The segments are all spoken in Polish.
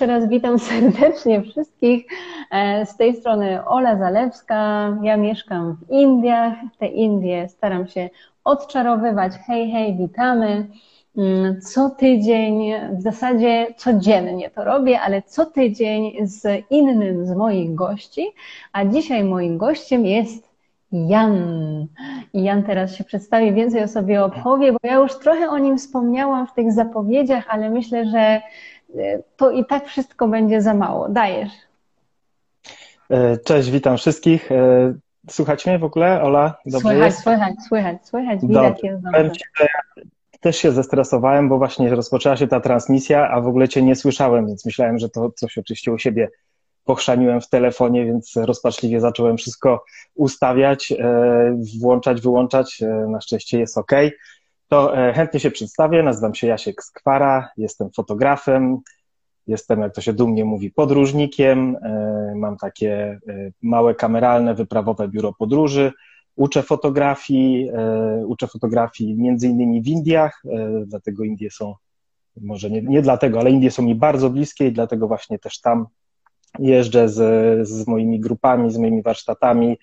jeszcze raz witam serdecznie wszystkich. E, z tej strony Ola Zalewska. Ja mieszkam w Indiach. Te Indie staram się odczarowywać. Hej, hej, witamy. Mm, co tydzień, w zasadzie codziennie to robię, ale co tydzień z innym z moich gości. A dzisiaj moim gościem jest Jan. I Jan teraz się przedstawi, więcej o sobie opowie, bo ja już trochę o nim wspomniałam w tych zapowiedziach, ale myślę, że to i tak wszystko będzie za mało. Dajesz. E, cześć, witam wszystkich. E, Słuchać mnie w ogóle, Ola? Dobrze słychać, jest? słychać, słychać, słychać, widać jest dobrze. też się zestresowałem, bo właśnie rozpoczęła się ta transmisja, a w ogóle Cię nie słyszałem, więc myślałem, że to coś oczywiście u siebie pochrzaniłem w telefonie, więc rozpaczliwie zacząłem wszystko ustawiać, e, włączać, wyłączać. E, na szczęście jest ok. To e, chętnie się przedstawię. Nazywam się Jasiek Skwara, jestem fotografem, jestem, jak to się dumnie mówi, podróżnikiem. Mam takie małe kameralne, wyprawowe biuro podróży. Uczę fotografii, uczę fotografii między innymi w Indiach, dlatego Indie są, może nie, nie dlatego, ale Indie są mi bardzo bliskie i dlatego właśnie też tam jeżdżę z, z moimi grupami, z moimi warsztatami.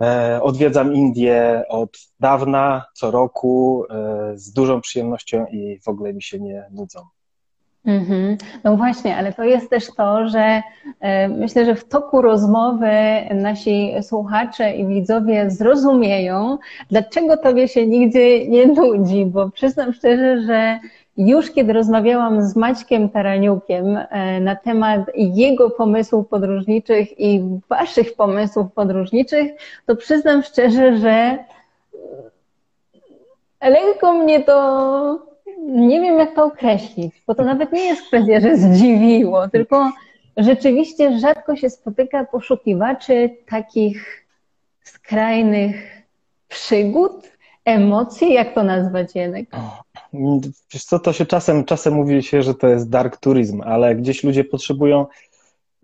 E, odwiedzam Indię od dawna, co roku, e, z dużą przyjemnością i w ogóle mi się nie nudzą. Mm-hmm. No właśnie, ale to jest też to, że e, myślę, że w toku rozmowy nasi słuchacze i widzowie zrozumieją, dlaczego tobie się nigdy nie nudzi, bo przyznam szczerze, że już kiedy rozmawiałam z Maćkiem Taraniukiem e, na temat jego pomysłów podróżniczych i waszych pomysłów podróżniczych, to przyznam szczerze, że lekko mnie to, nie wiem jak to określić, bo to nawet nie jest kwestia, że zdziwiło, tylko rzeczywiście rzadko się spotyka poszukiwaczy takich skrajnych przygód, emocji, jak to nazwać, Jenek? Wiesz co, to się czasem, czasem mówi się, że to jest dark tourism, ale gdzieś ludzie potrzebują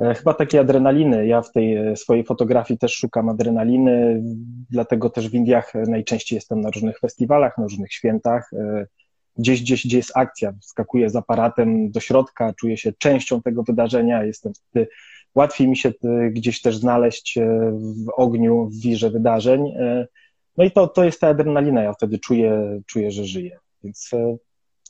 e, chyba takiej adrenaliny. Ja w tej e, swojej fotografii też szukam adrenaliny, dlatego też w Indiach najczęściej jestem na różnych festiwalach, na różnych świętach. E, gdzieś, gdzieś, gdzie jest akcja, wskakuję z aparatem do środka, czuję się częścią tego wydarzenia, jestem wtedy, łatwiej mi się gdzieś też znaleźć w ogniu, w wirze wydarzeń. No i to, to jest ta adrenalina, ja wtedy czuję, czuję, że żyję. Więc e,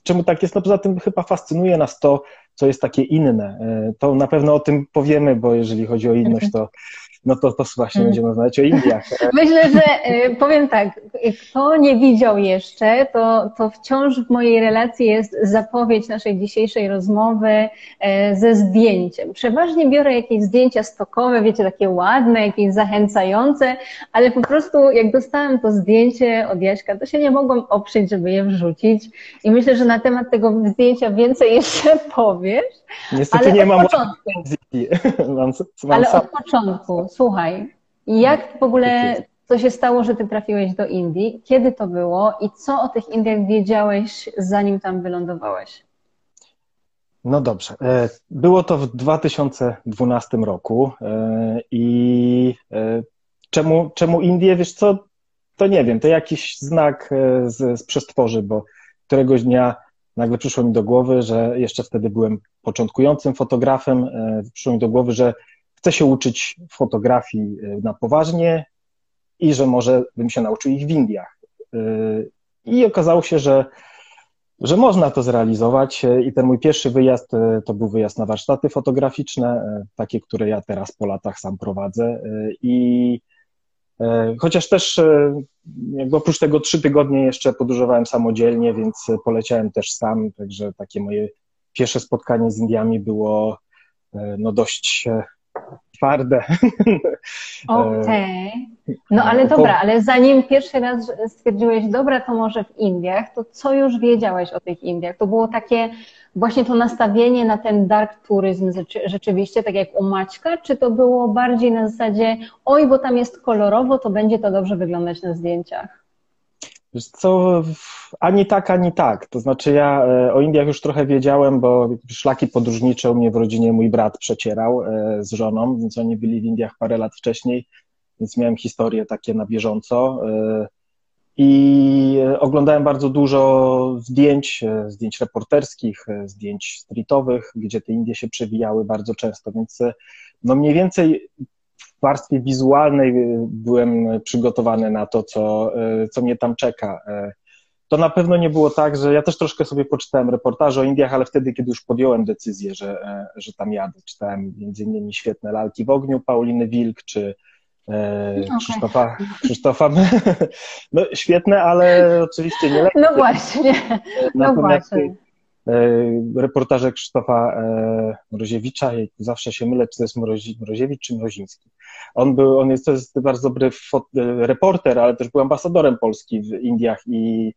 czemu tak jest? No poza tym chyba fascynuje nas to, co jest takie inne. E, to na pewno o tym powiemy, bo jeżeli chodzi o inność, to no to, to właśnie będziemy rozmawiać o Indiach. Myślę, że e, powiem tak, kto nie widział jeszcze, to, to wciąż w mojej relacji jest zapowiedź naszej dzisiejszej rozmowy e, ze zdjęciem. Przeważnie biorę jakieś zdjęcia stokowe, wiecie, takie ładne, jakieś zachęcające, ale po prostu jak dostałem to zdjęcie od Jaśka, to się nie mogłam oprzeć, żeby je wrzucić i myślę, że na temat tego zdjęcia więcej jeszcze powiesz. Niestety ale nie mam początku. mam, mam ale sam... od początku, słuchaj, jak w ogóle to się stało, że ty trafiłeś do Indii? Kiedy to było i co o tych Indiach wiedziałeś, zanim tam wylądowałeś? No dobrze. E, było to w 2012 roku e, i e, czemu, czemu Indie? Wiesz co, to nie wiem, to jakiś znak z, z przestworzy, bo któregoś dnia nagle przyszło mi do głowy, że jeszcze wtedy byłem początkującym fotografem, przyszło mi do głowy, że chcę się uczyć fotografii y, na poważnie i że może bym się nauczył ich w Indiach. Y, I okazało się, że, że można to zrealizować. Y, I ten mój pierwszy wyjazd to był wyjazd na warsztaty fotograficzne, takie, które ja teraz po latach sam prowadzę. I chociaż też jakby oprócz tego trzy tygodnie jeszcze podróżowałem samodzielnie, więc poleciałem też sam, także takie moje pierwsze spotkanie z Indiami było no dość twarde. Okej. Okay. No ale dobra, ale zanim pierwszy raz stwierdziłeś, dobra, to może w Indiach, to co już wiedziałeś o tych Indiach? To było takie właśnie to nastawienie na ten dark tourism rzeczywiście, tak jak u Maćka, czy to było bardziej na zasadzie, oj, bo tam jest kolorowo, to będzie to dobrze wyglądać na zdjęciach? Wiesz co, ani tak, ani tak. To znaczy ja e, o Indiach już trochę wiedziałem, bo szlaki podróżnicze u mnie w rodzinie mój brat przecierał e, z żoną, więc oni byli w Indiach parę lat wcześniej, więc miałem historie takie na bieżąco. E, i oglądałem bardzo dużo zdjęć, zdjęć reporterskich, zdjęć streetowych, gdzie te Indie się przewijały bardzo często, więc no mniej więcej warstwie wizualnej byłem przygotowany na to, co, co mnie tam czeka. To na pewno nie było tak, że ja też troszkę sobie poczytałem reportaże o Indiach, ale wtedy, kiedy już podjąłem decyzję, że, że tam jadę. Czytałem między innymi świetne Lalki w ogniu Pauliny Wilk, czy E, okay. Krzysztofa, Krzysztofa no świetne, ale oczywiście nie lekkie. No właśnie, no właśnie. E, reportaże Krzysztofa e, Mroziewicza, zawsze się mylę, czy to jest Mroziewicz, czy Mroziński. On był, on jest, to jest bardzo dobry reporter, ale też był ambasadorem Polski w Indiach i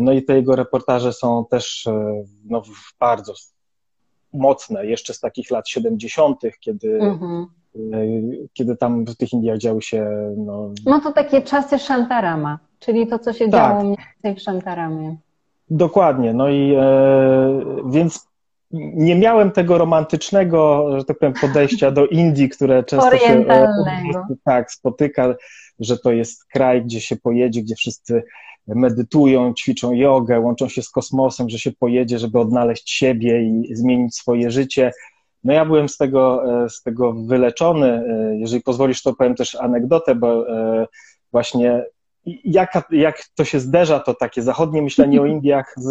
no i te jego reportaże są też no, bardzo mocne, jeszcze z takich lat 70., kiedy mm -hmm kiedy tam w tych Indiach działy się. No, no to takie czasy Shantarama, czyli to, co się tak. działo mniej więcej w Shantaramie. Dokładnie. No i e, więc nie miałem tego romantycznego, że tak powiem, podejścia do Indii, które często się e, tak, spotyka, że to jest kraj, gdzie się pojedzie, gdzie wszyscy medytują, ćwiczą jogę, łączą się z kosmosem, że się pojedzie, żeby odnaleźć siebie i zmienić swoje życie. No ja byłem z tego, e, z tego wyleczony. E, jeżeli pozwolisz, to powiem też anegdotę, bo właśnie jak, jak to się zderza, to takie zachodnie myślenie o Indiach z,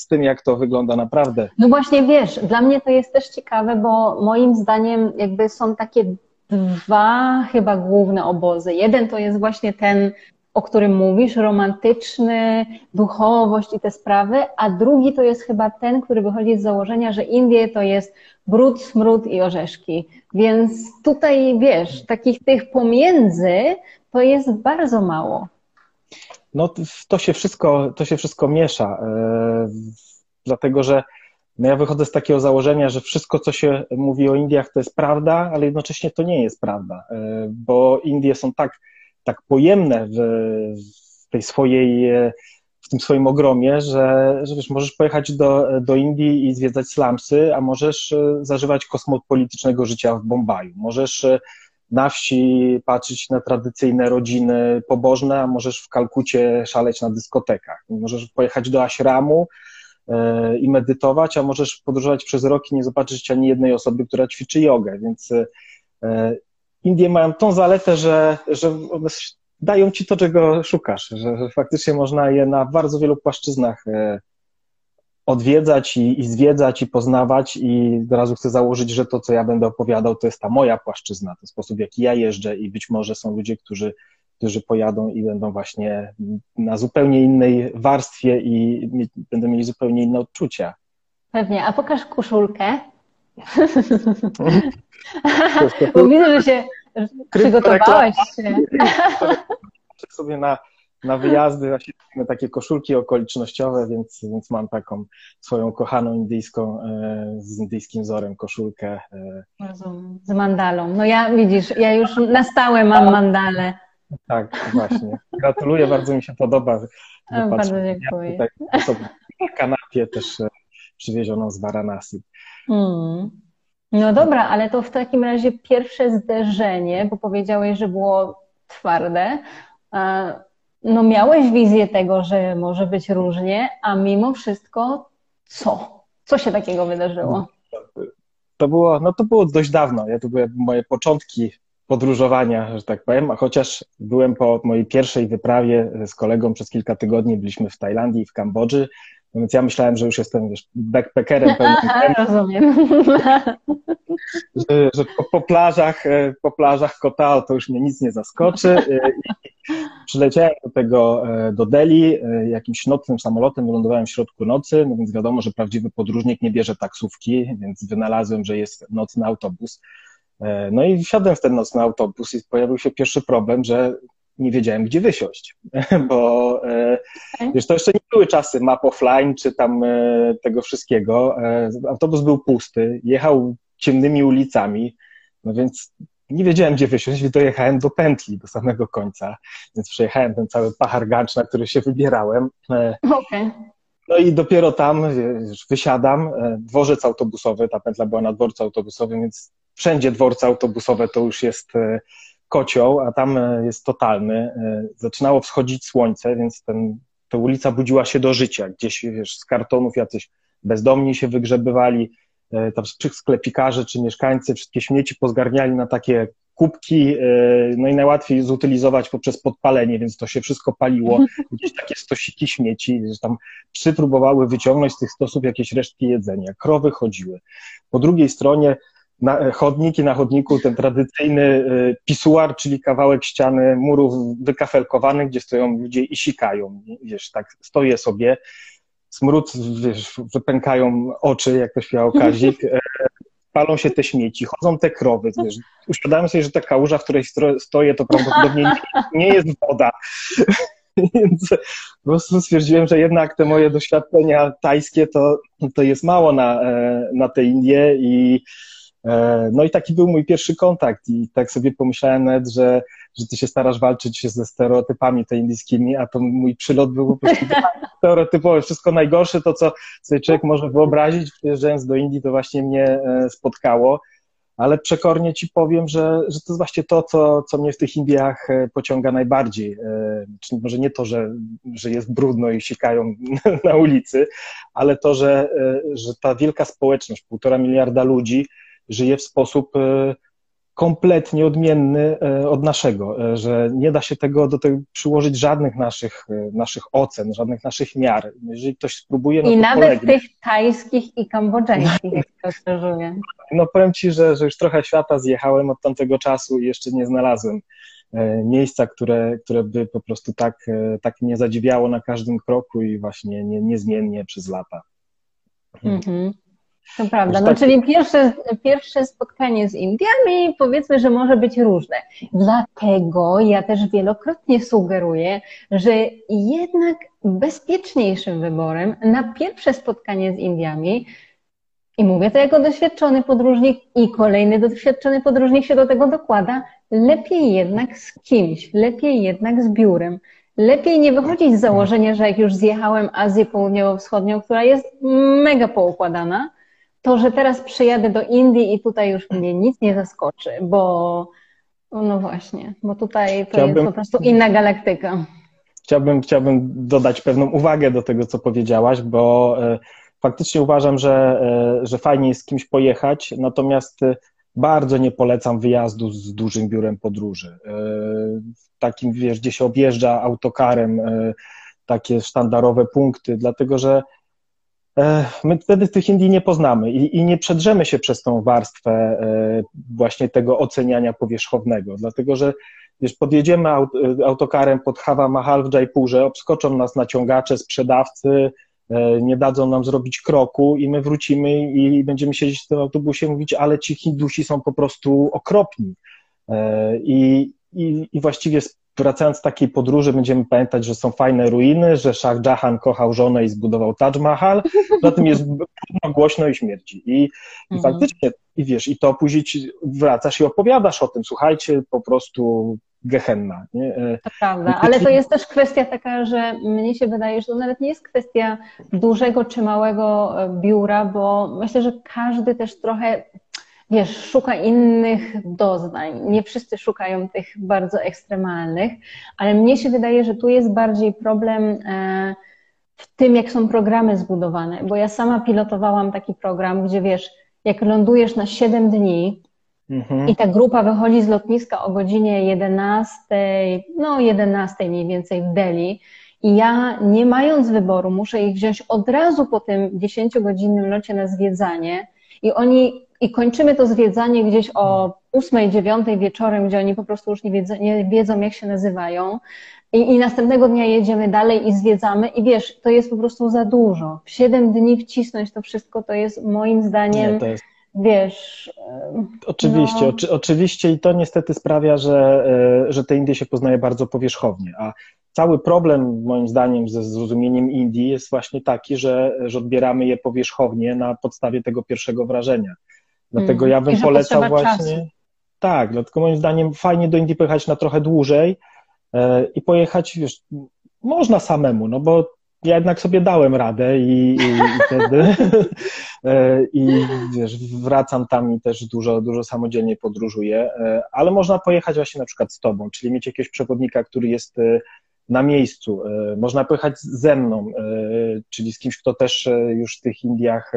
z tym, jak to wygląda naprawdę. No właśnie wiesz, dla mnie to jest też ciekawe, bo moim zdaniem jakby są takie dwa chyba główne obozy. Jeden to jest właśnie ten o którym mówisz, romantyczny, duchowość i te sprawy, a drugi to jest chyba ten, który wychodzi z założenia, że Indie to jest brud, smród i orzeszki. Więc tutaj wiesz, takich tych pomiędzy to jest bardzo mało. No to się wszystko, to się wszystko miesza, yy, dlatego że no ja wychodzę z takiego założenia, że wszystko, co się mówi o Indiach, to jest prawda, ale jednocześnie to nie jest prawda, yy, bo Indie są tak tak pojemne w, tej swojej, w tym swoim ogromie, że, że wiesz, możesz pojechać do, do Indii i zwiedzać slumsy, a możesz e, zażywać kosmopolitycznego życia w Bombaju. Możesz e, na wsi patrzeć na tradycyjne rodziny pobożne, a możesz w Kalkucie szaleć na dyskotekach. Możesz pojechać do ashramu e, i medytować, a możesz podróżować przez rok i nie zobaczyć ani jednej osoby, która ćwiczy jogę, więc Indie mają tą zaletę, że, że dają ci to, czego szukasz, że, że faktycznie można je na bardzo wielu płaszczyznach e, odwiedzać i, i zwiedzać i poznawać i od razu chcę założyć, że to, co ja będę opowiadał, to jest ta moja płaszczyzna, to sposób, w jaki ja jeżdżę i być może są ludzie, którzy, którzy pojadą i będą właśnie na zupełnie innej warstwie i będą mieli zupełnie inne odczucia. Pewnie. A pokaż koszulkę. Bo widzę, że się przygotowałeś się. sobie na, na wyjazdy, właśnie takie koszulki okolicznościowe, więc, więc mam taką swoją kochaną indyjską, e, z indyjskim wzorem koszulkę. E. Rozumiem. Z mandalą. No ja widzisz, ja już na stałe mam mandalę. Tak, właśnie. Gratuluję, bardzo mi się podoba. Bardzo dziękuję. Ja tutaj sobie na kanapie też e, przywiezioną z Varanasi. Mm. No dobra, ale to w takim razie pierwsze zderzenie, bo powiedziałeś, że było twarde. No miałeś wizję tego, że może być różnie, a mimo wszystko co? Co się takiego wydarzyło? To było, no to było dość dawno. Ja to były moje początki podróżowania, że tak powiem, a chociaż byłem po mojej pierwszej wyprawie z kolegą przez kilka tygodni, byliśmy w Tajlandii i w Kambodży, no więc ja myślałem, że już jestem wiesz, backpackerem pełnym. Rozumiem. Że, że po, po, plażach, e, po plażach Kotao to już mnie nic nie zaskoczy. E, przyleciałem do tego, e, do Delhi jakimś nocnym samolotem, wylądowałem w środku nocy, no więc wiadomo, że prawdziwy podróżnik nie bierze taksówki, więc wynalazłem, że jest nocny autobus. No i wsiadłem w ten nocny autobus i pojawił się pierwszy problem, że nie wiedziałem, gdzie wysiąść, bo e, okay. wiesz, to jeszcze nie były czasy map offline, czy tam e, tego wszystkiego. E, autobus był pusty, jechał ciemnymi ulicami, no więc nie wiedziałem, gdzie wysiąść, więc dojechałem do pętli, do samego końca, więc przejechałem ten cały pachar gancz, na który się wybierałem. Okay. No i dopiero tam wiesz, wysiadam, dworzec autobusowy, ta pętla była na dworcu autobusowym, więc wszędzie dworce autobusowe to już jest kocioł, a tam jest totalny. Zaczynało wschodzić słońce, więc ten, ta ulica budziła się do życia. Gdzieś wiesz, z kartonów jacyś bezdomni się wygrzebywali, tam czy sklepikarze, czy mieszkańcy wszystkie śmieci pozgarniali na takie kubki, e, no i najłatwiej zutylizować poprzez podpalenie, więc to się wszystko paliło, gdzieś takie stosiki śmieci, że tam psy próbowały wyciągnąć z tych stosów jakieś resztki jedzenia, krowy chodziły. Po drugiej stronie na, e, na chodniku ten tradycyjny e, pisuar, czyli kawałek ściany murów wykafelkowanych, gdzie stoją ludzie i sikają, wiesz, tak stoję sobie, smród, wiesz, wypękają oczy, jak to śpiewał Kazik, palą się te śmieci, chodzą te krowy. Wiesz, uświadamiam sobie, że ta kałuża, w której stoję, to prawdopodobnie nie, jest woda. Więc po prostu stwierdziłem, że jednak te moje doświadczenia tajskie to, to jest mało na, e, na te Indie i e, no i taki był mój pierwszy kontakt i tak sobie pomyślałem nawet, że, że ty się starasz walczyć ze stereotypami te indyjskimi, a to mój przylot był po prostu stereotypowy. Wszystko najgorsze to, co sobie człowiek może wyobrazić, przyjeżdżając do Indii, to właśnie mnie e, spotkało ale przekornie ci powiem, że, że to jest właśnie to, co, co mnie w tych Indiach e, pociąga najbardziej. E, czyli może nie to, że, że jest brudno i sikają na ulicy, ale to, że, e, że ta wielka społeczność, półtora miliarda ludzi, żyje w sposób kompletnie odmienny e, od naszego, e, że nie da się tego do tego przyłożyć żadnych naszych, e, naszych ocen, żadnych naszych miar. Jeżeli ktoś spróbuje, no I nawet polegnie. tych tajskich i kambodżańskich, jak to obserwuję. No powiem Ci, że, że już trochę świata zjechałem od tamtego czasu i jeszcze nie znalazłem miejsca, które, które by po prostu tak, tak mnie zadziwiało na każdym kroku i właśnie nie, niezmiennie przez lata. Mhm. To prawda. No, tak... czyli pierwsze, pierwsze spotkanie z Indiami powiedzmy, że może być różne. Dlatego ja też wielokrotnie sugeruję, że jednak bezpieczniejszym wyborem na pierwsze spotkanie z Indiami i mówię to jako doświadczony podróżnik i kolejny doświadczony podróżnik się do tego dokłada, lepiej jednak z kimś, lepiej jednak z biurem. Lepiej nie wychodzić z założenia, że jak już zjechałem Azję Południowo-Wschodnią, która jest mega poukładana, to, że teraz przyjadę do Indii i tutaj już mnie nic nie zaskoczy, bo no właśnie, bo tutaj to chciałbym, jest po prostu inna galaktyka. Chciałbym, chciałbym dodać pewną uwagę do tego, co powiedziałaś, bo e, faktycznie uważam, że, e, że fajnie jest z kimś pojechać, natomiast e, bardzo nie polecam wyjazdu z dużym biurem podróży. Takim, wiesz, gdzie się objeżdża autokarem takie sztandarowe punkty, dlatego że my wtedy tych Indii nie poznamy i, i, nie przedrzemy się przez tą warstwę e, właśnie tego oceniania powierzchownego, dlatego że wiesz, podjedziemy autokarem pod Hawa Mahal w Jaipurze, obskoczą nas naciągacze, sprzedawcy, e, nie dadzą nam zrobić kroku i my wrócimy i będziemy siedzieć w tym autobusie i mówić, ale ci Hindusi są po prostu okropni. I, i, i właściwie wracając z takiej podróży, będziemy pamiętać, że są fajne ruiny, że Shah Jahan kochał żonę i zbudował Taj Mahal, zatem jest głośno i śmierci. I, i mhm. faktycznie, i wiesz, i to później wracasz i opowiadasz o tym, słuchajcie, po prostu gehenna. Nie? E, to prawda, ale to jest też kwestia taka, że mnie się wydaje, że to nawet nie jest kwestia dużego czy małego biura, bo myślę, że każdy też trochę wiesz, szuka innych doznań. Nie wszyscy szukają tych bardzo ekstremalnych, ale mnie się wydaje, że tu jest bardziej problem e, w tym, jak są programy zbudowane, bo ja sama pilotowałam taki program, gdzie wiesz, jak lądujesz na 7 dni mhm. i ta grupa wychodzi z lotniska o godzinie 11, no 11 mniej więcej w Delhi, i ja, nie mając wyboru, muszę ich wziąć od razu po tym 10-godzinnym locie na zwiedzanie. I oni i kończymy to zwiedzanie gdzieś o ósmej, dziewiątej wieczorem, gdzie oni po prostu już nie wiedzą, nie wiedzą jak się nazywają. I, I, następnego dnia jedziemy dalej i zwiedzamy i wiesz, to jest po prostu za dużo. W siedem dni wcisnąć to wszystko to jest moim zdaniem, nie, jest... wiesz... Oczywiście, no... oczy, oczywiście i to niestety sprawia, że, e, że te Indie się poznaje bardzo powierzchownie, a cały problem moim zdaniem ze zrozumieniem Indii jest właśnie taki, że, że odbieramy je powierzchownie na podstawie tego pierwszego wrażenia. Dlatego mm. ja bym polecał właśnie. Czasu. Tak, dlatego moim zdaniem fajnie do Indii pojechać na trochę dłużej e, i pojechać, wiesz, można samemu, no bo ja jednak sobie dałem radę i, i, i wtedy e, i wiesz, wracam tam i też dużo, dużo samodzielnie podróżuję, e, ale można pojechać właśnie na przykład z tobą, czyli mieć jakiegoś przewodnika, który jest na miejscu. Można pojechać ze mną, czyli z kimś, kto też już w tych Indiach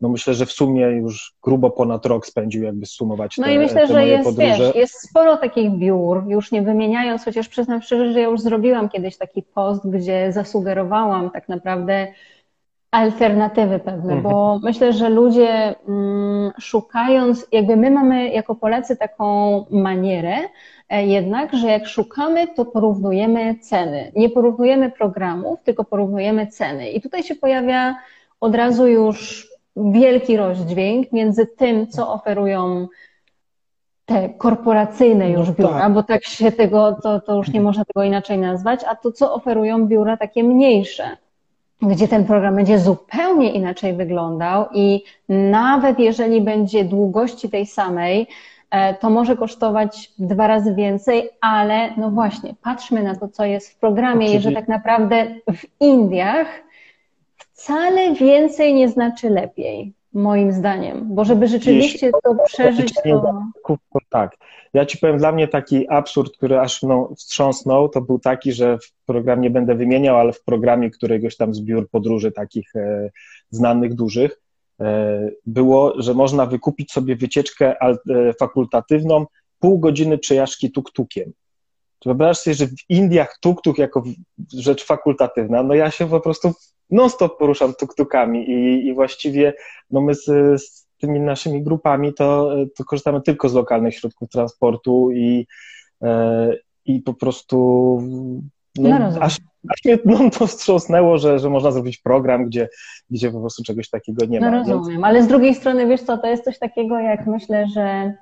no myślę, że w sumie już grubo ponad rok spędził, jakby sumować no te, i myślę, że jest, podróże. Wiesz, jest sporo takich biur, już nie wymieniając, chociaż przyznam szczerze, że ja już zrobiłam kiedyś taki post, gdzie zasugerowałam tak naprawdę alternatywy pewne, mhm. bo myślę, że ludzie mm, szukając, jakby my mamy jako Polacy taką manierę, e, jednak, że jak szukamy, to porównujemy ceny. Nie porównujemy programów, tylko porównujemy ceny. I tutaj się pojawia od razu już wielki rozdźwięk między tym, co oferują te korporacyjne już no biura, tak. bo tak się tego, to, to już nie można tego inaczej nazwać, a to, co oferują biura takie mniejsze, gdzie ten program będzie zupełnie inaczej wyglądał i nawet jeżeli będzie długości tej samej, e, to może kosztować dwa razy więcej, ale no właśnie, patrzmy na to, co jest w programie i że tak naprawdę w Indiach wcale więcej nie znaczy lepiej, moim zdaniem, bo żeby rzeczywiście to przeżyć, to... Tak. Ja ci powiem, dla mnie taki absurd, który aż mną wstrząsnął, to był taki, że w programie nie będę wymieniał, ale w programie któregoś tam zbiór podróży takich e, znanych, dużych, e, było, że można wykupić sobie wycieczkę e, fakultatywną, pół godziny przejażdżki tuk-tukiem. Wyobraź sobie, że w Indiach tuk-tuk jako rzecz fakultatywna, no ja się po prostu non-stop poruszam tuk-tukami i, i właściwie no my z, z tymi naszymi grupami to, to korzystamy tylko z lokalnych środków transportu i, e, i po prostu no, no aż, aż mnie no, to wstrząsnęło, że, że można zrobić program, gdzie, gdzie po prostu czegoś takiego nie no ma. No rozumiem, ale z drugiej strony wiesz co, to jest coś takiego jak myślę, że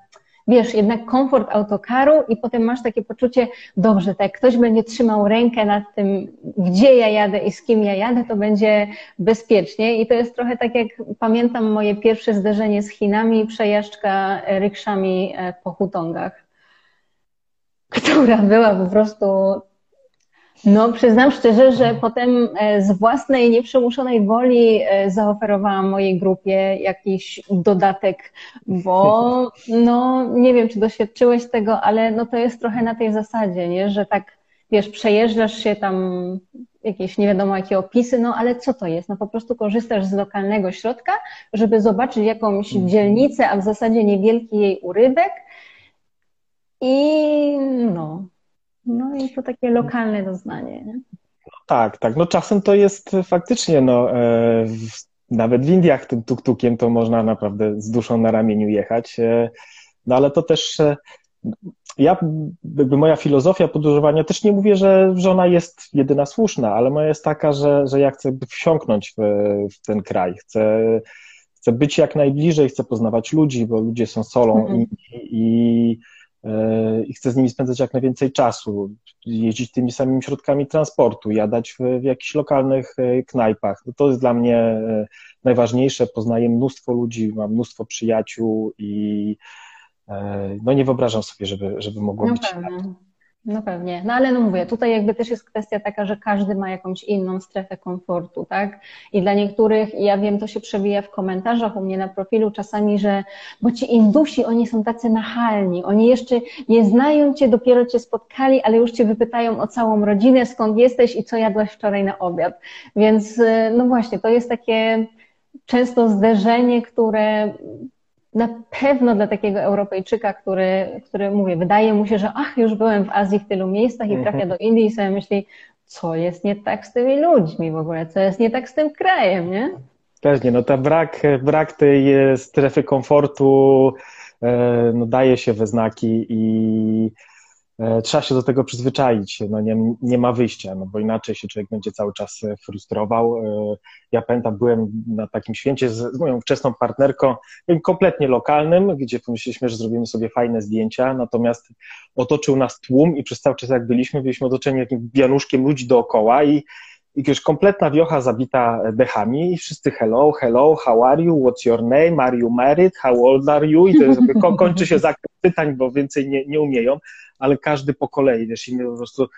wiesz, jednak komfort autokaru i potem masz takie poczucie, dobrze, tak ktoś będzie trzymał rękę nad tym, gdzie ja jadę i z kim ja jadę, to będzie bezpiecznie. I to jest trochę tak jak pamiętam moje pierwsze zderzenie z Chinami przejażdżka rykszami e, po hutongach, która była po prostu no, przyznam szczerze, że potem e, z własnej nieprzymuszonej woli e, zaoferowałam mojej grupie jakiś dodatek, bo no, nie wiem, czy doświadczyłeś tego, ale no to jest trochę na tej zasadzie, nie? że tak, wiesz, przejeżdżasz się tam jakieś nie wiadomo jakie opisy, no ale co to jest? No po prostu korzystasz z lokalnego środka, żeby zobaczyć jakąś mhm. dzielnicę, a w zasadzie niewielki jej urywek i no, no i to takie lokalne doznanie. Nie? Tak, tak. No czasem to jest faktycznie, no, e, nawet w Indiach tym tuk-tukiem to można naprawdę z duszą na ramieniu jechać. E, no ale to też e, ja, jakby moja filozofia podróżowania, też nie mówię, że, że ona jest jedyna słuszna, ale moja jest taka, że, że ja chcę wsiąknąć w, w ten kraj, chcę, chcę być jak najbliżej, chcę poznawać ludzi, bo ludzie są solą mm -hmm. i, i i chcę z nimi spędzać jak najwięcej czasu, jeździć tymi samymi środkami transportu, jadać w, w jakichś lokalnych e, knajpach. No to jest dla mnie e, najważniejsze. Poznaję mnóstwo ludzi, mam mnóstwo przyjaciół i e, no nie wyobrażam sobie, żeby, żeby mogło no być pewnie. No pewnie. No ale no mówię, tutaj jakby też jest kwestia taka, że każdy ma jakąś inną strefę komfortu, tak? I dla niektórych, ja wiem, to się przewija w komentarzach u mnie na profilu czasami, że bo ci Indusi, oni są tacy nachalni, oni jeszcze nie znają cię, dopiero cię spotkali, ale już cię wypytają o całą rodzinę, skąd jesteś i co jadłaś wczoraj na obiad. Więc no właśnie, to jest takie często zderzenie, które na pewno dla takiego Europejczyka, który, który mówię, wydaje mu się, że ach, już byłem w Azji w tylu miejscach i trafia do Indii i sobie myśli, co jest nie tak z tymi ludźmi w ogóle, co jest nie tak z tym krajem, nie? Pewnie, no to brak, brak tej e, strefy komfortu e, no, daje się we znaki i trzeba się do tego przyzwyczaić, no nie, nie ma wyjścia, no bo inaczej się człowiek będzie cały czas e, frustrował. E, ja pamiętam, byłem na takim święcie z, moją wczesną partnerką, kompletnie lokalnym, gdzie pomyśleliśmy, że zrobimy sobie fajne zdjęcia, natomiast otoczył nas tłum i przez cały czas jak byliśmy, byliśmy otoczeni jakimś bianuszkiem ludzi dookoła i jakiegoś kompletna wiocha zabita dechami i wszyscy hello, hello, how are you, what's your name, are you married, how old are you i to jest, kończy się zakres pytań, bo więcej nie, nie umieją ale każdy po kolei, wiesz, i my po prostu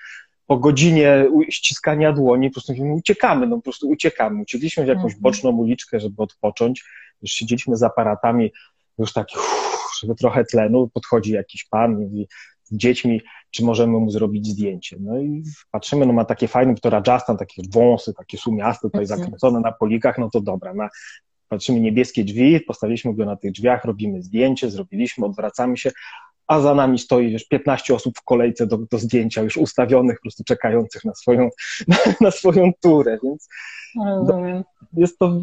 po godzinie ściskania dłoni po prostu mówimy, uciekamy, no po prostu uciekamy. Uciekliśmy w jakąś mhm. boczną uliczkę, żeby odpocząć. Już siedzieliśmy z aparatami, już tak, uff, żeby trochę tlenu. Podchodzi jakiś pan i mówi dziećmi, czy możemy mu zrobić zdjęcie. No i patrzymy, no ma takie fajne, to Rajasthan, takie wąsy, takie sumiaste, tutaj mhm. zakręcone na polikach, no to dobra, na, patrzymy niebieskie drzwi, postawiliśmy go na tych drzwiach, robimy zdjęcie, zrobiliśmy, odwracamy się, a za nami stoi wiesz, 15 osób w kolejce do, do zdjęcia, już ustawionych, po prostu czekających na swoją, na, na swoją turę, więc Rozumiem. jest to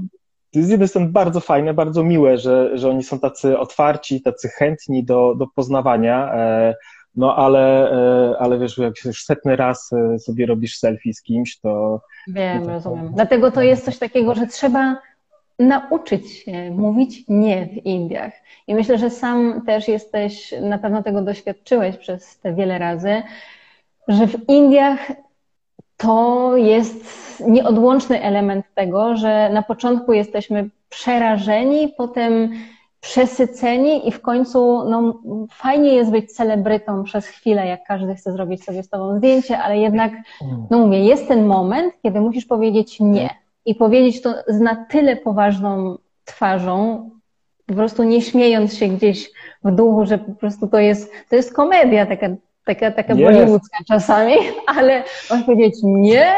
to jest z jednej strony bardzo fajne, bardzo miłe, że, że oni są tacy otwarci, tacy chętni do, do poznawania, e, no ale, e, ale wiesz, jak już setny raz e, sobie robisz selfie z kimś, to... Wiem, to, rozumiem. Dlatego to jest coś takiego, że trzeba nauczyć się mówić nie w Indiach. I myślę, że sam też jesteś, na pewno tego doświadczyłeś przez te wiele razy, że w Indiach to jest nieodłączny element tego, że na początku jesteśmy przerażeni, potem przesyceni i w końcu no, fajnie jest być celebrytą przez chwilę, jak każdy chce zrobić sobie z tobą zdjęcie, ale jednak, no mówię, jest ten moment, kiedy musisz powiedzieć nie. I powiedzieć to z na tyle poważną twarzą, po prostu nie śmiejąc się gdzieś w duchu, że po prostu to jest, to jest komedia taka, taka, taka bollywoodzka czasami, ale masz powiedzieć nie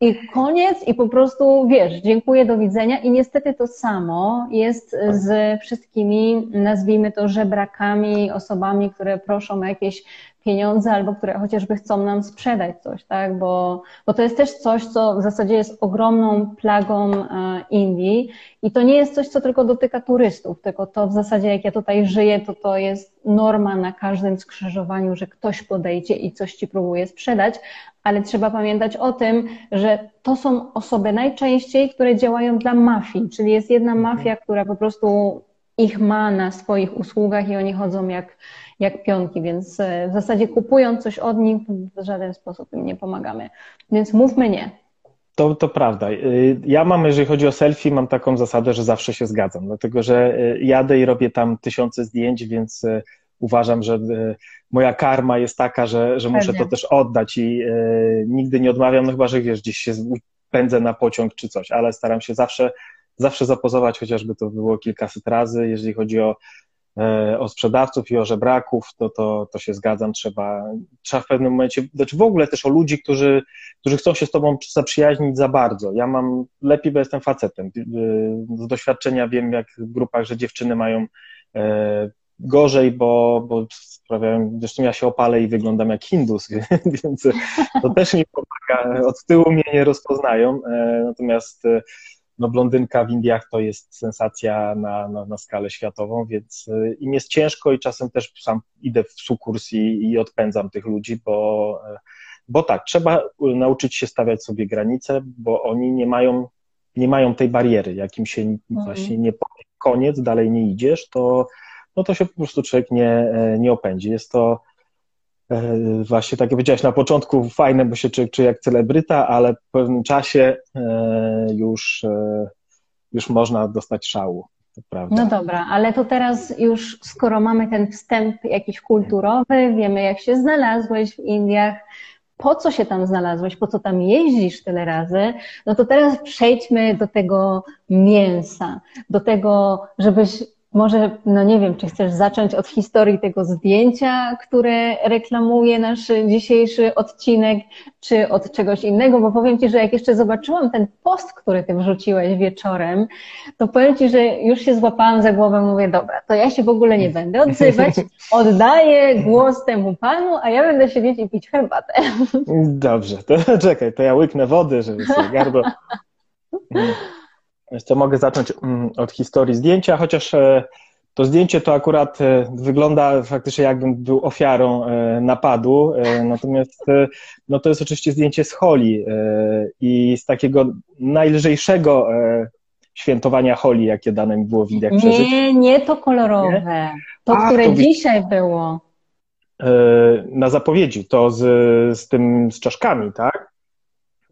i koniec i po prostu wiesz, dziękuję, do widzenia. I niestety to samo jest z wszystkimi, nazwijmy to żebrakami, osobami, które proszą o jakieś pieniądze albo które chociażby chcą nam sprzedać coś, tak? Bo, bo to jest też coś, co w zasadzie jest ogromną plagą e, Indii i to nie jest coś, co tylko dotyka turystów, tylko to w zasadzie jak ja tutaj żyję, to to jest norma na każdym skrzyżowaniu, że ktoś podejdzie i coś ci próbuje sprzedać, ale trzeba pamiętać o tym, że to są osoby najczęściej, które działają dla mafii, czyli jest jedna mhm. mafia, która po prostu ich ma na swoich usługach i oni chodzą jak, jak pionki, więc e, w zasadzie kupując coś od nich, w żaden sposób im nie pomagamy. Więc mówmy nie. To, to prawda. Y, ja mam, jeżeli chodzi o selfie, mam taką zasadę, że zawsze się zgadzam, dlatego że y, jadę i robię tam tysiące zdjęć, więc uważam, że moja karma jest taka, że, że muszę to też oddać i nigdy nie odmawiam, no chyba, że wiesz, gdzieś się pędzę na pociąg czy coś, ale staram się zawsze, zawsze zapozować, chociażby to było kilkaset razy, jeżeli chodzi o E, o sprzedawców i o żebraków, to, to, to się zgadzam, trzeba, trzeba w pewnym momencie, znaczy w ogóle też o ludzi, którzy, którzy chcą się z tobą zaprzyjaźnić za bardzo. Ja mam lepiej, bo jestem facetem. E, z doświadczenia wiem, jak w grupach, że dziewczyny mają e, gorzej, bo, bo sprawiają, zresztą ja się opalę i wyglądam jak Hindus, więc to też mi pomaga. Od tyłu mnie nie rozpoznają, natomiast no blondynka w Indiach to jest sensacja na, na, na skalę światową, więc y, im jest ciężko i czasem też sam idę w sukurs i, i odpędzam tych ludzi, bo, y, bo tak, trzeba nauczyć się stawiać sobie granice, bo oni nie mają, nie mają tej bariery, jakim się mhm. właśnie nie powie koniec, dalej nie idziesz, to, no to się po prostu człowiek nie, nie opędzi. Jest to właśnie tak jak powiedziałeś na początku, fajne, bo się czuje jak celebryta, ale w pewnym czasie e, już, e, już można dostać szału. No dobra, ale to teraz już, skoro mamy ten wstęp jakiś kulturowy, wiemy jak się znalazłeś w Indiach, po co się tam znalazłeś, po co tam jeździsz tyle razy, no to teraz przejdźmy do tego mięsa, do tego, żebyś może, no nie wiem, czy chcesz zacząć od historii tego zdjęcia, które reklamuje nasz dzisiejszy odcinek, czy od czegoś innego, bo powiem Ci, że jak jeszcze zobaczyłam ten post, który Ty wrzuciłeś wieczorem, to powiem Ci, że już się złapałam za głowę, mówię, dobra, to ja się w ogóle nie będę odzywać, oddaję głos temu Panu, a ja będę siedzieć i pić herbatę. Dobrze, to czekaj, to ja łyknę wody, żeby sobie gardło... To mogę zacząć mm, od historii zdjęcia, chociaż e, to zdjęcie to akurat e, wygląda faktycznie jakbym był ofiarą e, napadu, natomiast no to jest oczywiście zdjęcie z Holi i z takiego najlżejszego świętowania Holi, jakie dane mi było w Indiach przeżyć. Nie, nie to kolorowe, nie? to, które to dzisiaj było. Na zapowiedzi, to z, z tym, z czaszkami, tak?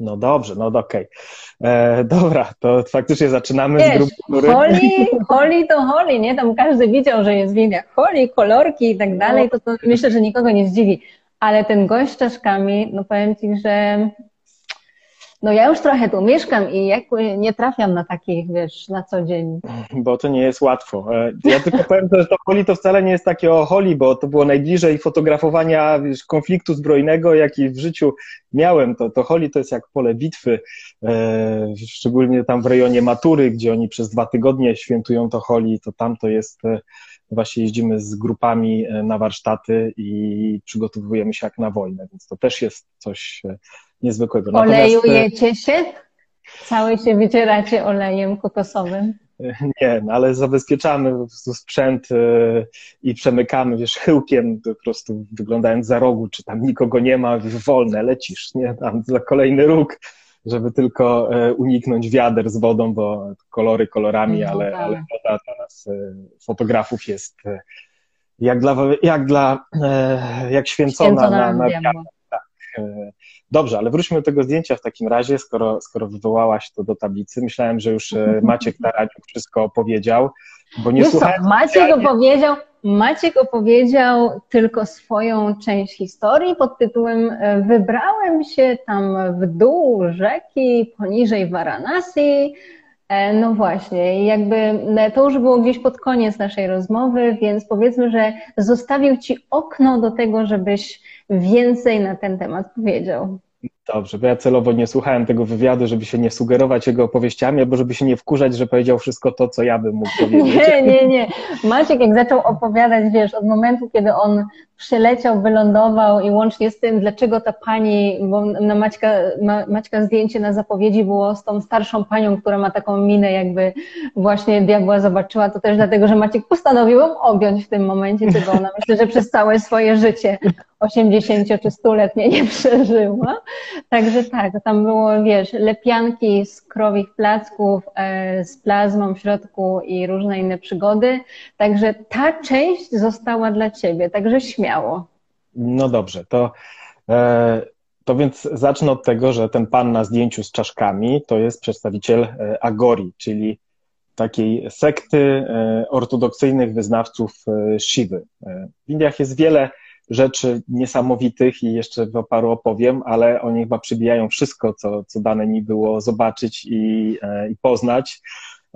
No dobrze, no okej. Okay. E, dobra, to faktycznie zaczynamy Wiesz, z grupy, który... Holi, holi to holi, nie? Tam każdy widział, że jest w Indiach holi, kolorki i tak dalej, to, to myślę, że nikogo nie zdziwi. ale ten gość z czaszkami, no powiem Ci, że no ja już trochę tu mieszkam i jakby nie trafiam na takich, wiesz, na co dzień. Bo to nie jest łatwo. E, ja tylko powiem, że to holi to wcale nie jest takie o holi, bo to było najbliżej fotografowania wiesz, konfliktu zbrojnego, jaki w życiu miałem. To, to holi to jest jak pole bitwy, e, szczególnie tam w rejonie Matury, gdzie oni przez dwa tygodnie świętują to holi, to tam to jest e, właśnie jeździmy z grupami e, na warsztaty i przygotowujemy się jak na wojnę, więc to też jest coś e, niezwykłego. Olejujecie się? Cały się wycieracie olejem kokosowym? Nie, no ale zabezpieczamy sprzęt e, i przemykamy, wiesz, chyłkiem, po prostu wyglądając za rogu, czy tam nikogo nie ma, wiesz, wolne, lecisz, nie, tam za kolejny róg, żeby tylko e, uniknąć wiader z wodą, bo kolory kolorami, no, ale, tak. ale woda dla nas e, fotografów jest jak dla, jak dla, jak święcona, święcona na, na tak. Dobrze, ale wróćmy do tego zdjęcia w takim razie, skoro, skoro wywołałaś to do tablicy. Myślałem, że już e, Maciek Taraniuk wszystko opowiedział, bo nie słuchałem... Co, Maciek opowiedział, Maciek opowiedział tylko swoją część historii pod tytułem e, Wybrałem się tam w dół rzeki, poniżej Varanasi, e, no właśnie, jakby to już było gdzieś pod koniec naszej rozmowy, więc powiedzmy, że zostawił Ci okno do tego, żebyś więcej na ten temat powiedział. Dobrze, bo ja celowo nie słuchałem tego wywiadu, żeby się nie sugerować jego opowieściami, albo żeby się nie wkurzać, że powiedział wszystko to, co ja bym mógł powiedzieć. Nie, nie, nie. Maciek jak zaczął opowiadać, wiesz, od momentu, kiedy on przyleciał, wylądował i łącznie z tym, dlaczego ta pani, bo na Maćka, Ma, Maćka zdjęcie na zapowiedzi było z tą starszą panią, która ma taką minę, jakby właśnie diabła zobaczyła, to też dlatego, że Maciek postanowił ją objąć w tym momencie, czego ona myślę, że przez całe swoje życie 80 czy 100-letnie nie przeżyła. Także tak, tam było, wiesz, lepianki z krowich placków, e, z plazmą w środku i różne inne przygody. Także ta część została dla ciebie, także śmiało. No dobrze, to, e, to więc zacznę od tego, że ten pan na zdjęciu z czaszkami to jest przedstawiciel e, Agori, czyli takiej sekty ortodoksyjnych wyznawców Shiwy. W Indiach jest wiele rzeczy niesamowitych i jeszcze o paru opowiem, ale oni chyba przybijają wszystko, co, co dane mi było zobaczyć i, e, i poznać.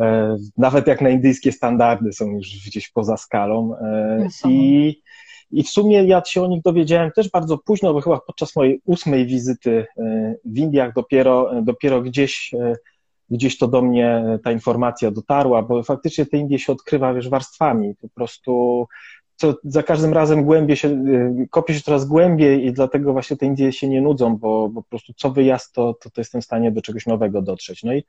E, nawet jak na indyjskie standardy są już gdzieś poza skalą. E, I, I w sumie ja się o nich dowiedziałem też bardzo późno, bo chyba podczas mojej ósmej wizyty w Indiach dopiero, dopiero gdzieś, gdzieś to do mnie ta informacja dotarła, bo faktycznie te Indie się odkrywa wiesz, warstwami. Po prostu co za każdym razem głębiej się, y, kopie się coraz głębiej i dlatego właśnie te Indie się nie nudzą, bo, bo po prostu co wyjazd, to, to, to jestem w stanie do czegoś nowego dotrzeć. No i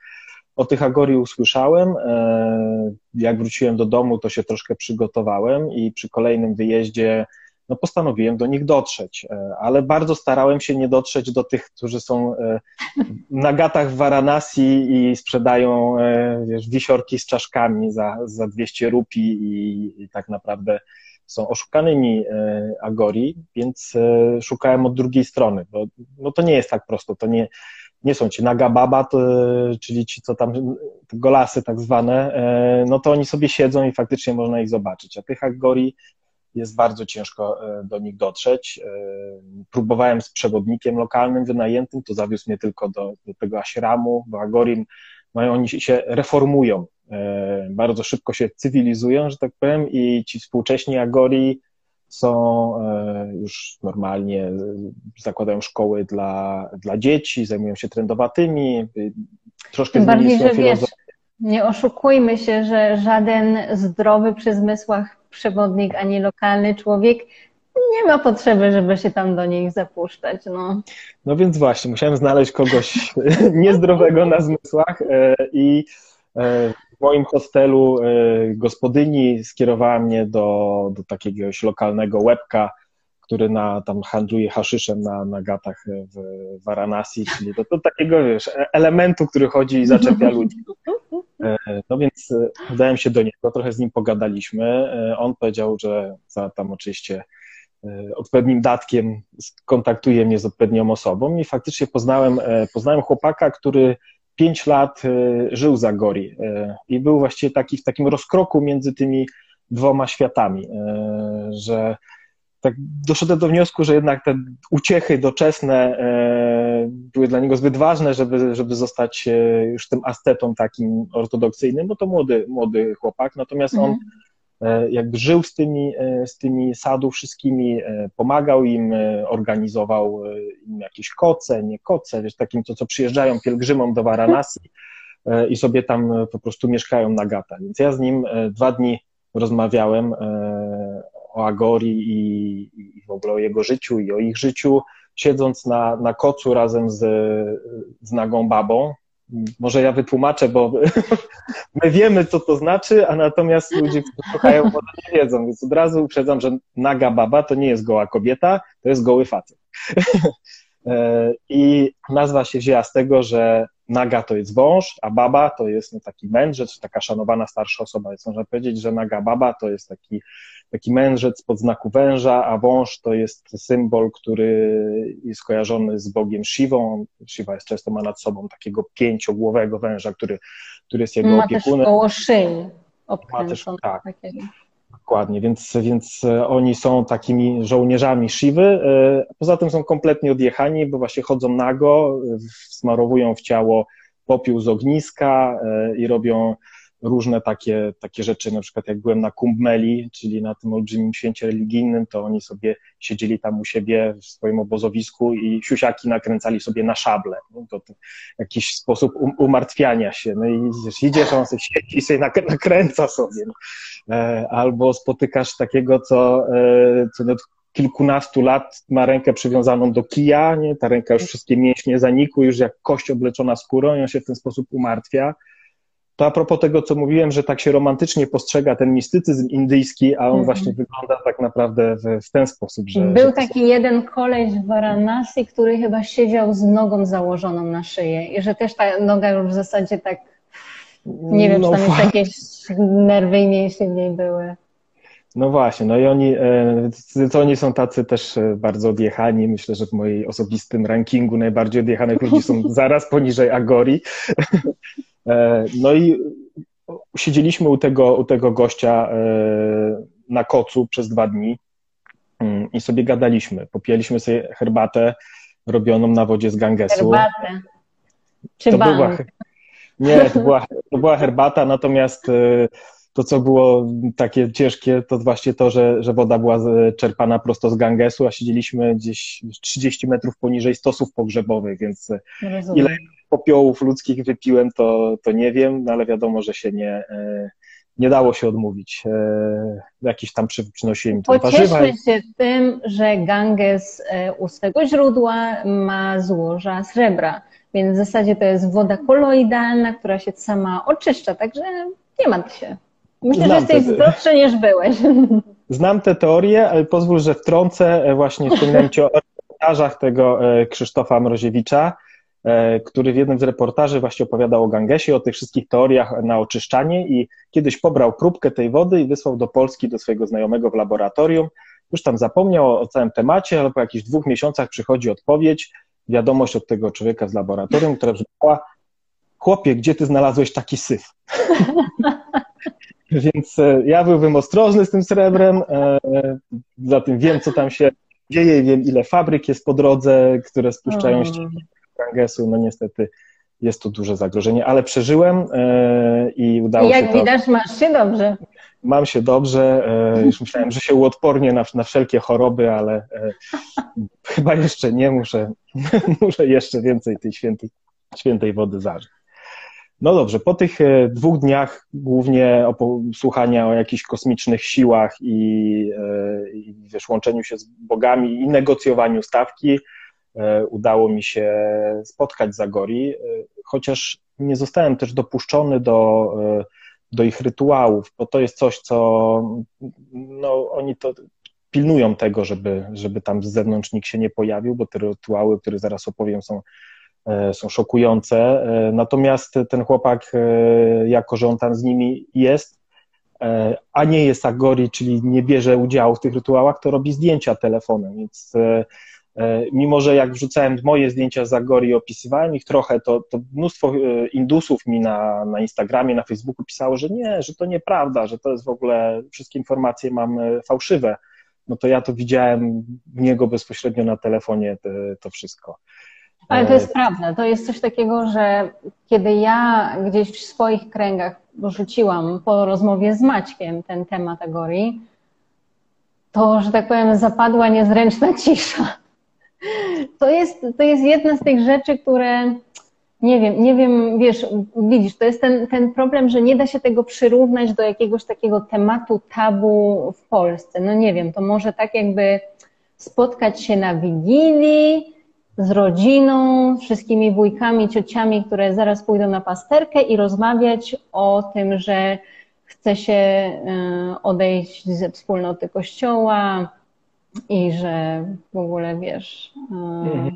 o tych Agori usłyszałem. E, jak wróciłem do domu, to się troszkę przygotowałem i przy kolejnym wyjeździe no, postanowiłem do nich dotrzeć, e, ale bardzo starałem się nie dotrzeć do tych, którzy są e, na gatach w Varanasi i sprzedają wiesz, wisiorki z czaszkami za, za 200 rupii i, i tak naprawdę są oszukanymi e, Agori, więc e, szukałem od drugiej strony, bo no to nie jest tak prosto, to nie, nie są ci Nagababa, czyli ci, co tam, golasy tak zwane, e, no to oni sobie siedzą i faktycznie można ich zobaczyć, a tych Agori jest bardzo ciężko do nich dotrzeć. Próbowałem z przewodnikiem lokalnym wynajętym, to zawiózł mnie tylko do, do tego ashramu, bo Agorim mają, oni się reformują, bardzo szybko się cywilizują, że tak powiem, i ci współcześni Agori są e, już normalnie, zakładają szkoły dla, dla dzieci, zajmują się trendowatymi, troszkę Tym bardziej, że wiesz, nie oszukujmy się, że żaden zdrowy przy zmysłach przewodnik ani lokalny człowiek nie ma potrzeby, żeby się tam do nich zapuszczać. No, no więc właśnie, musiałem znaleźć kogoś niezdrowego na zmysłach e, i moim hostelu e, gospodyni skierowała mnie do, do takiego lokalnego łebka, który na, tam handluje haszyszem na, na gatach w Varanasi, czyli do, do takiego, wiesz, e, elementu, który chodzi i zaczepia ludzi. E, no więc udałem się do niego, trochę z nim pogadaliśmy. On powiedział, że za tam oczywiście odpowiednim datkiem kontaktuje mnie z odpowiednią osobą i faktycznie poznałem, poznałem chłopaka, który pięć lat e, żył za Gori e, i był właściwie taki w takim rozkroku między tymi dwoma światami, e, że tak doszedłem do wniosku, że jednak te uciechy doczesne były dla niego zbyt ważne, żeby, żeby zostać już tym ascetą takim ortodoksyjnym, bo to młody, młody chłopak, natomiast on mhm. Jakby żył z tymi, z tymi sadu wszystkimi, pomagał im, organizował im jakieś koce, nie koce, wiesz, takim to, co przyjeżdżają pielgrzymom do Varanasi i sobie tam po prostu mieszkają na gata. Więc ja z nim dwa dni rozmawiałem o Agori i, i w ogóle o jego życiu i o ich życiu, siedząc na, na kocu razem z, z nagą babą. Może ja wytłumaczę, bo my wiemy, co to znaczy, a natomiast ludzie, którzy słuchają, może nie wiedzą, więc od razu uprzedzam, że naga baba to nie jest goła kobieta, to jest goły facet. E, I nazwa się wzięła z tego, że naga to jest wąż, a baba to jest no, taki mędrzec, taka szanowana starsza osoba. Więc można powiedzieć, że naga baba to jest taki taki mędrzec pod znaku węża, a wąż to jest symbol, który jest kojarzony z Bogiem Siwą. Siwa jest często ma nad sobą takiego pięciogłowego węża, który, który jest jego ma opiekunem. Też koło szyi ma też, tak, takiego. Dokładnie, więc, więc e, oni są takimi żołnierzami Siwy. E, poza tym są kompletnie odjechani, bo właśnie chodzą nago, smarowują w ciało popiół z ogniska e, i robią różne takie, takie rzeczy, na przykład jak byłem na Kumbmeli, czyli na tym olbrzymim święcie religijnym, to oni sobie siedzieli tam u siebie w swoim obozowisku i siusiaki nakręcali sobie na szable. No, to, to jakiś sposób um, umartwiania się. No i wiesz, idziesz, on sobie siedzi i sobie nakręca sobie. No. E, albo spotykasz takiego, co, e, co kilkunastu lat ma rękę przywiązaną do kija, nie? ta ręka już wszystkie mięśnie zanikły, już jak kość obleczona skórą i on się w ten sposób umartwia. To a propos tego, co mówiłem, że tak się romantycznie postrzega ten mistycyzm indyjski, a on mm. właśnie wygląda tak naprawdę w, w ten sposób, że... Był że taki jeden koleś w Varanasi, który chyba siedział z nogą założoną na szyję i że też ta noga już w zasadzie tak... Nie wiem, no, czy tam jest jakieś nerwy i mięśnie w niej były. No właśnie, no i oni, e, to oni są tacy też e, bardzo odjechani. Myślę, że w mojej osobistym rankingu najbardziej odjechanych ludzi są zaraz poniżej Agori. E, no i siedzieliśmy u tego, u tego gościa e, na kocu przez dwa dni mm, i sobie gadaliśmy. Popijaliśmy sobie herbatę robioną na wodzie z Gangesu. Herbatę. Czy to była, Nie, to była, to była herbata, natomiast e, to, co było takie ciężkie, to właśnie to, że, że woda była czerpana prosto z Gangesu, a siedzieliśmy gdzieś 30 metrów poniżej stosów pogrzebowych, więc Rozumiem. ile popiołów ludzkich wypiłem, to, to nie wiem, no ale wiadomo, że się nie, e, nie dało się odmówić. E, jakieś tam przy, przynosiłem im warzywa. się tym, że Ganges e, u swego źródła ma złoża srebra, więc w zasadzie to jest woda koloidalna, która się sama oczyszcza, także nie ma się. Myślę, Znam że jesteś zdrowszy niż byłeś. Znam tę teorię, ale pozwól, że wtrącę, właśnie wspomniałem Ci o reportażach tego Krzysztofa Mroziewicza, który w jednym z reportaży właśnie opowiadał o Gangesie, o tych wszystkich teoriach na oczyszczanie i kiedyś pobrał próbkę tej wody i wysłał do Polski do swojego znajomego w laboratorium. Już tam zapomniał o całym temacie, ale po jakichś dwóch miesiącach przychodzi odpowiedź, wiadomość od tego człowieka z laboratorium, która brzmiała chłopie, gdzie ty znalazłeś taki syf? Więc e, ja byłbym ostrożny z tym srebrem, e, za tym wiem, co tam się dzieje, wiem, ile fabryk jest po drodze, które spuszczają ścieki Gangesu, no niestety jest to duże zagrożenie, ale przeżyłem e, i udało I się jak to. Jak widać, masz się dobrze. Mam się dobrze. E, już myślałem, że się uodpornię na, na wszelkie choroby, ale e, chyba jeszcze nie muszę. muszę jeszcze więcej tej świętej, świętej wody zażyć. No dobrze, po tych dwóch dniach głównie słuchania o jakichś kosmicznych siłach i, i wiesz, łączeniu się z bogami i negocjowaniu stawki, udało mi się spotkać z Agori, e, chociaż nie zostałem też dopuszczony do, e, do ich rytuałów, bo to jest coś, co no, oni to pilnują tego, żeby, żeby tam z zewnątrz nikt się nie pojawił, bo te rytuały, które zaraz opowiem, są, są szokujące. Natomiast ten chłopak, jako że on tam z nimi jest, a nie jest Agori, czyli nie bierze udziału w tych rytuałach, to robi zdjęcia telefonem, więc E, mimo, że jak wrzucałem moje zdjęcia z Agori i opisywałem ich trochę, to, to mnóstwo e, indusów mi na, na Instagramie, na Facebooku pisało, że nie, że to nieprawda, że to jest w ogóle, wszystkie informacje mam e, fałszywe. no to ja to widziałem u niego bezpośrednio na telefonie to, to wszystko. Ale to jest prawda. To jest coś takiego, że kiedy ja gdzieś w swoich kręgach rzuciłam po rozmowie z Maćkiem ten temat Agori, to, że tak powiem, zapadła niezręczna cisza. To jest, to jest jedna z tych rzeczy, które nie wiem, nie wiem, wiesz, widzisz, to jest ten, ten problem, że nie da się tego przyrównać do jakiegoś takiego tematu tabu w Polsce. No nie wiem, to może tak jakby spotkać się na wigilii z rodziną, wszystkimi wujkami, ciociami, które zaraz pójdą na pasterkę i rozmawiać o tym, że chce się e, odejść ze wspólnoty kościoła i że w ogóle wiesz. E, mhm.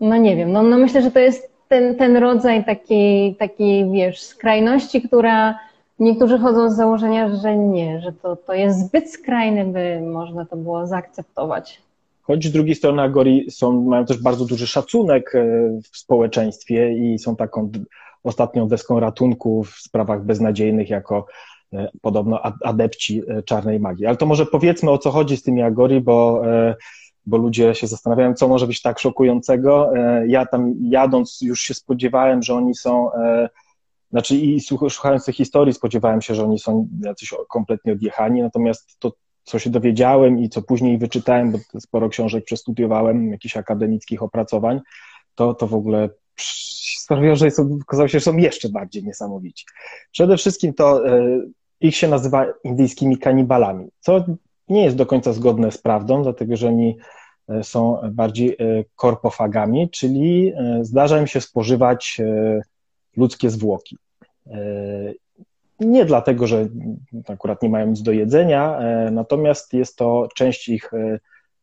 No nie wiem, no, no myślę, że to jest ten, ten rodzaj takiej, takiej, wiesz, skrajności, która niektórzy chodzą z założenia, że nie, że to, to jest zbyt skrajne, by można to było zaakceptować. Choć z drugiej strony Agori są, mają też bardzo duży szacunek e, w społeczeństwie i są taką ostatnią deską ratunku w sprawach beznadziejnych jako podobno adepci e, czarnej magii. Ale to może powiedzmy o co chodzi z tymi Agori, bo bo ludzie się zastanawiają, co może być tak szokującego. E, ja tam jadąc już się spodziewałem, że oni są, e, znaczy i słuchając tych historii spodziewałem się, że oni są jacyś kompletnie odjechani, natomiast to, co się dowiedziałem i co później wyczytałem, bo sporo książek przestudiowałem, jakichś akademickich opracowań, to, to w ogóle sprawiało, że okazało się, że są jeszcze bardziej niesamowici. Przede wszystkim to e, ich się nazywa indyjskimi kanibalami, co nie jest do końca zgodne z prawdą, dlatego że oni e, są bardziej e, korpofagami, czyli e, zdarza im się spożywać ludzkie zwłoki. Nie dlatego, że akurat nie mają nic do jedzenia, natomiast jest to część ich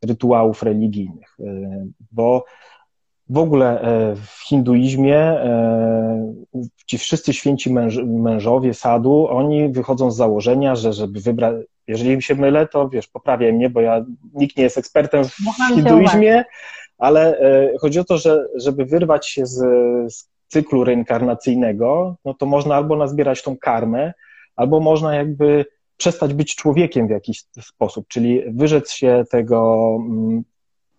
rytuałów religijnych, bo w ogóle w hinduizmie ci wszyscy święci męż, mężowie sadu, oni wychodzą z założenia, że żeby wybrać, jeżeli się mylę, to wiesz, poprawiaj mnie, bo ja, nikt nie jest ekspertem w hinduizmie, ale e, chodzi o to, że żeby wyrwać się z, z cyklu reinkarnacyjnego, no to można albo nazbierać tą karmę, albo można jakby przestać być człowiekiem w jakiś sposób, czyli wyrzec się tego mm,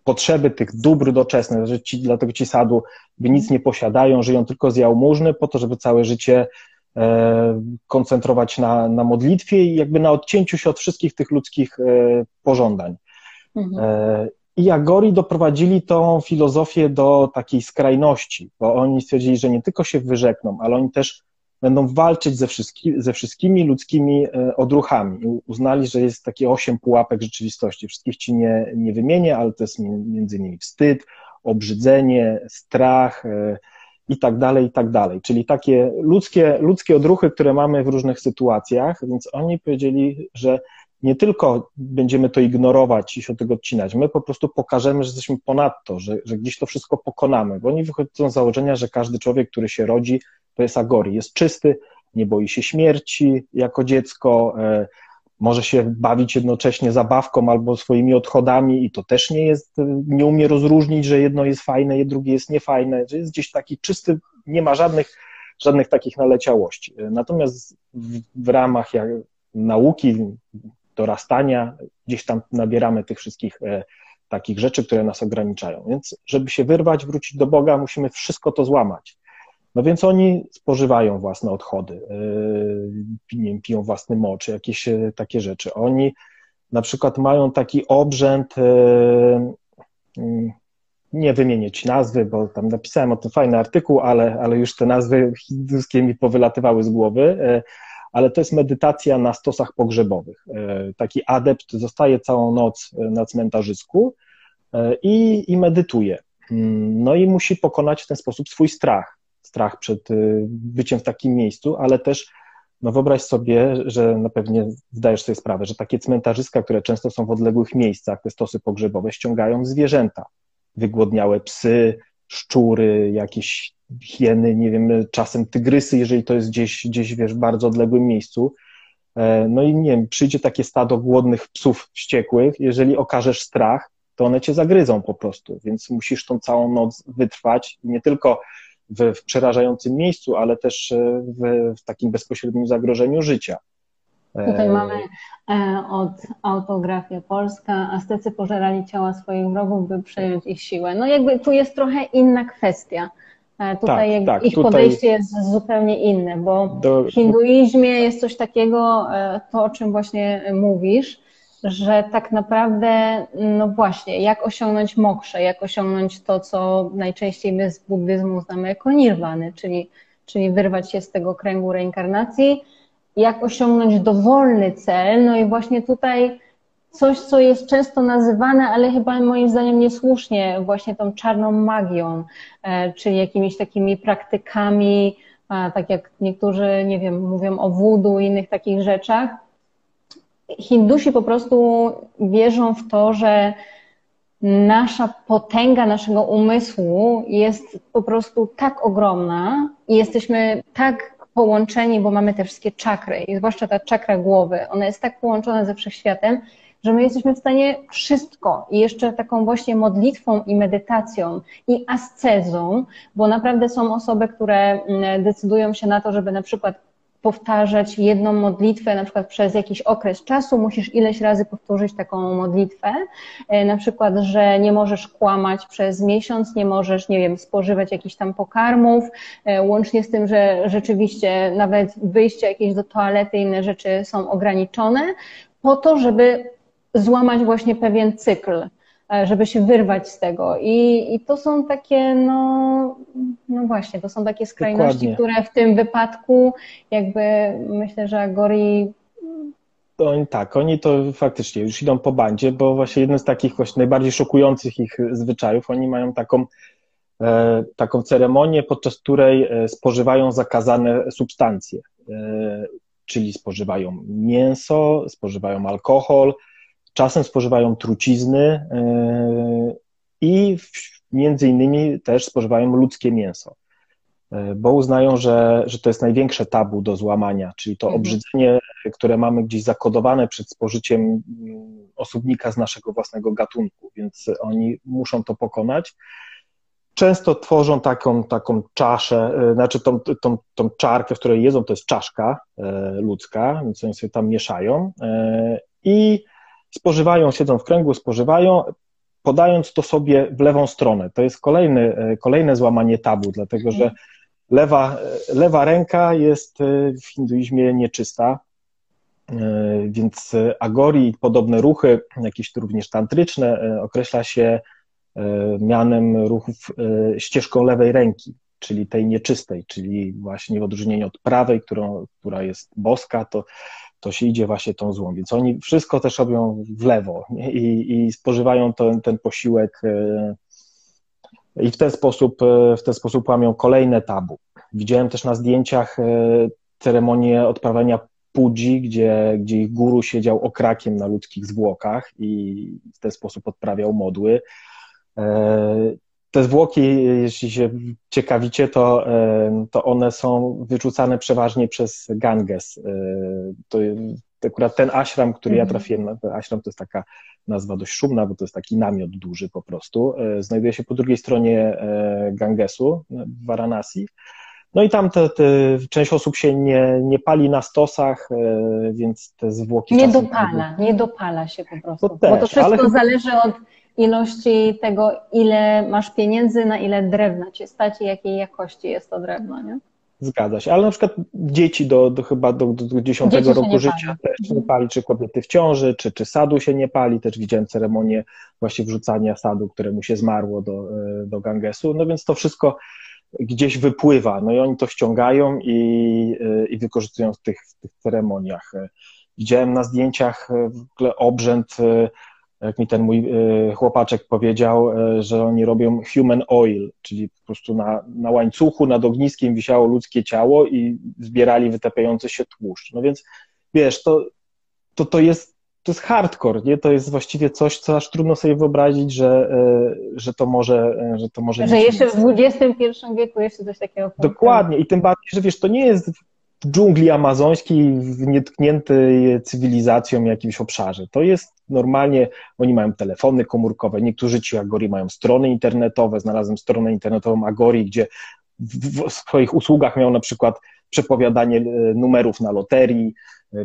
potrzeby tych dóbr doczesnych, że ci, dlatego ci sadu by nic nie posiadają, żyją tylko z jałmużny po to, żeby całe życie E, koncentrować na, na modlitwie i jakby na odcięciu się od wszystkich tych ludzkich e, pożądań. Mhm. E, I Agori doprowadzili tą filozofię do takiej skrajności, bo oni stwierdzili, że nie tylko się wyrzekną, ale oni też będą walczyć ze, wszystki, ze wszystkimi ludzkimi odruchami. Uznali, że jest takie osiem pułapek rzeczywistości. Wszystkich ci nie, nie wymienię, ale to jest między innymi wstyd, obrzydzenie, strach, i tak dalej, i tak dalej. Czyli takie ludzkie, ludzkie odruchy, które mamy w różnych sytuacjach, więc oni powiedzieli, że nie tylko będziemy to ignorować i się od tego odcinać, my po prostu pokażemy, że jesteśmy ponad to, że, że gdzieś to wszystko pokonamy, bo oni wychodzą z założenia, że każdy człowiek, który się rodzi, to jest agori, jest czysty, nie boi się śmierci jako dziecko, e, może się bawić jednocześnie zabawką albo swoimi odchodami i to też nie jest, nie umie rozróżnić, że jedno jest fajne, drugie jest niefajne, że jest gdzieś taki czysty, nie ma żadnych, żadnych takich naleciałości. Natomiast w, w ramach jak, nauki, dorastania, gdzieś tam nabieramy tych wszystkich e, takich rzeczy, które nas ograniczają. Więc żeby się wyrwać, wrócić do Boga, musimy wszystko to złamać. No więc oni spożywają własne odchody, yy, piją własny mocz, jakieś e, takie rzeczy. Oni na przykład mają taki obrzęd, e, mm, nie wymienię ci nazwy, bo tam napisałem o tym fajny artykuł, ale, ale już te nazwy hinduskie mi powylatywały z głowy, ale to jest medytacja na stosach pogrzebowych. Taki adept zostaje całą noc na cmentarzysku i, i medytuje. Mm, no i musi pokonać w ten sposób swój strach strach przed y, byciem w takim miejscu, ale też no wyobraź sobie, że na pewnie zdajesz sobie sprawę, że takie cmentarzyska, które często są w odległych miejscach, te stosy pogrzebowe, ściągają zwierzęta. Wygłodniałe psy, szczury, jakieś hieny, nie wiem, czasem tygrysy, jeżeli to jest gdzieś, gdzieś wiesz, w bardzo odległym miejscu. E, no i nie wiem, przyjdzie takie stado głodnych psów wściekłych, jeżeli okażesz strach, to one cię zagryzą po prostu, więc musisz tą całą noc wytrwać, nie tylko w, w przerażającym miejscu, ale też e, w, w takim bezpośrednim zagrożeniu życia. Tutaj mamy od autografia Polska, Aztecy pożerali ciała swoich wrogów, by przejąć ich siłę. No jakby tu jest trochę inna kwestia. Tutaj tak, tak, ich tutaj podejście jest zupełnie inne, bo do... w hinduizmie jest coś takiego, to o czym właśnie mówisz, że tak naprawdę, no właśnie, jak osiągnąć moksze, jak osiągnąć to, co najczęściej my z buddyzmu znamy jako nirwany, czyli, czyli wyrwać się z tego kręgu reinkarnacji, jak osiągnąć dowolny cel, no i właśnie tutaj coś, co jest często nazywane, ale chyba moim zdaniem niesłusznie, właśnie tą czarną magią, e, czyli jakimiś takimi praktykami, tak jak niektórzy, nie wiem, mówią o wudu i innych takich rzeczach, Hindusi po prostu wierzą w to, że nasza potęga naszego umysłu jest po prostu tak ogromna i jesteśmy tak połączeni, bo mamy te wszystkie czakry, i zwłaszcza ta czakra głowy, ona jest tak połączona ze wszechświatem, że my jesteśmy w stanie wszystko. I jeszcze taką właśnie modlitwą i medytacją i ascezą, bo naprawdę są osoby, które mm, decydują się na to, żeby na przykład powtarzać jedną modlitwę, na przykład przez jakiś okres czasu, musisz ileś razy powtórzyć taką modlitwę. E, na przykład, że nie możesz kłamać przez miesiąc, nie możesz, nie wiem, spożywać jakichś tam pokarmów, e, łącznie z tym, że rzeczywiście nawet wyjście jakieś do toalety, inne rzeczy są ograniczone, po to, żeby złamać właśnie pewien cykl żeby się wyrwać z tego. I, i to są takie, no, no właśnie, to są takie skrajności, Dokładnie. które w tym wypadku jakby myślę, że Agori oni, tak, oni to faktycznie już idą po bandzie, bo właśnie jeden z takich właśnie najbardziej szokujących ich zwyczajów, oni mają taką, e, taką ceremonię, podczas której e, spożywają zakazane substancje, e, czyli spożywają mięso, spożywają alkohol, Czasem spożywają trucizny e, i między innymi też spożywają ludzkie mięso, e, bo uznają, że, że to jest największe tabu do złamania, czyli to mhm. obrzydzenie, które mamy gdzieś zakodowane przed spożyciem mm, osobnika z naszego własnego gatunku, więc oni muszą to pokonać. Często tworzą taką, taką czaszę, e, znaczy tą, tą, tą czarkę, w której jedzą, to jest czaszka ludzka, więc oni sobie tam mieszają i spożywają, siedzą w kręgu, spożywają, podając to sobie w lewą stronę. To jest kolejny, e, kolejne złamanie tabu, dlatego że lewa, e, lewa ręka jest e, w hinduizmie nieczysta, więc agori i podobne ruchy, jakieś również tantryczne, określa się mianem ruchów ścieżką lewej ręki, czyli tej nieczystej, czyli właśnie w odróżnieniu od prawej, którą, która jest boska, to to się idzie właśnie tą złą. Więc oni wszystko też robią w lewo i, i spożywają ten, ten posiłek e, i w ten sposób, e, w ten sposób łamią kolejne tabu. Widziałem też na zdjęciach e, ceremonię odprawiania pudzi, gdzie, gdzie ich guru siedział okrakiem na ludzkich zwłokach i w ten sposób odprawiał modły te zwłoki, jeśli się ciekawicie, to, to one są wyrzucane przeważnie przez Ganges. E, to, akurat ten ashram, który ja mhm. trafiłem, ten ashram to jest taka nazwa dość szumna, bo to jest taki namiot duży po prostu. E, znajduje się po drugiej stronie e, Gangesu w Varanasi. No i tam te, te, część osób się nie, nie pali na stosach, więc te zwłoki. Nie dopala, nie dopala się po prostu. To też, bo to wszystko ale... zależy od ilości tego, ile masz pieniędzy, na ile drewna cię stać i jakiej jakości jest to drewno, nie? Zgadza się, ale na przykład dzieci do, do chyba do, do 10 dzieci roku życia pali. też nie pali, czy kobiety w ciąży, czy, czy sadu się nie pali, też widziałem ceremonię właśnie wrzucania sadu, któremu się zmarło do, e, do Gangesu, no więc to wszystko gdzieś wypływa, no i oni to ściągają i, e, i wykorzystują w tych, w tych ceremoniach. Widziałem na zdjęciach w ogóle obrzęd jak mi ten mój e, chłopaczek powiedział, e, że oni robią human oil, czyli po prostu na, na łańcuchu nad ogniskiem wisiało ludzkie ciało i zbierali wytapiający się tłuszcz. No więc wiesz, to, to, to jest to jest hardcore, nie? To jest właściwie coś, co aż trudno sobie wyobrazić, że, e, że to może, że to może. Że jeszcze w XXI wieku jeszcze coś takiego. Dokładnie. I tym bardziej, że wiesz, to nie jest w dżungli amazońskiej, w nietkniętej cywilizacją jakimś obszarze. To jest normalnie, oni mają telefony komórkowe, niektórzy ci Agori mają strony internetowe, znalazłem stronę internetową Agori, gdzie w swoich usługach miał na przykład przepowiadanie numerów na loterii,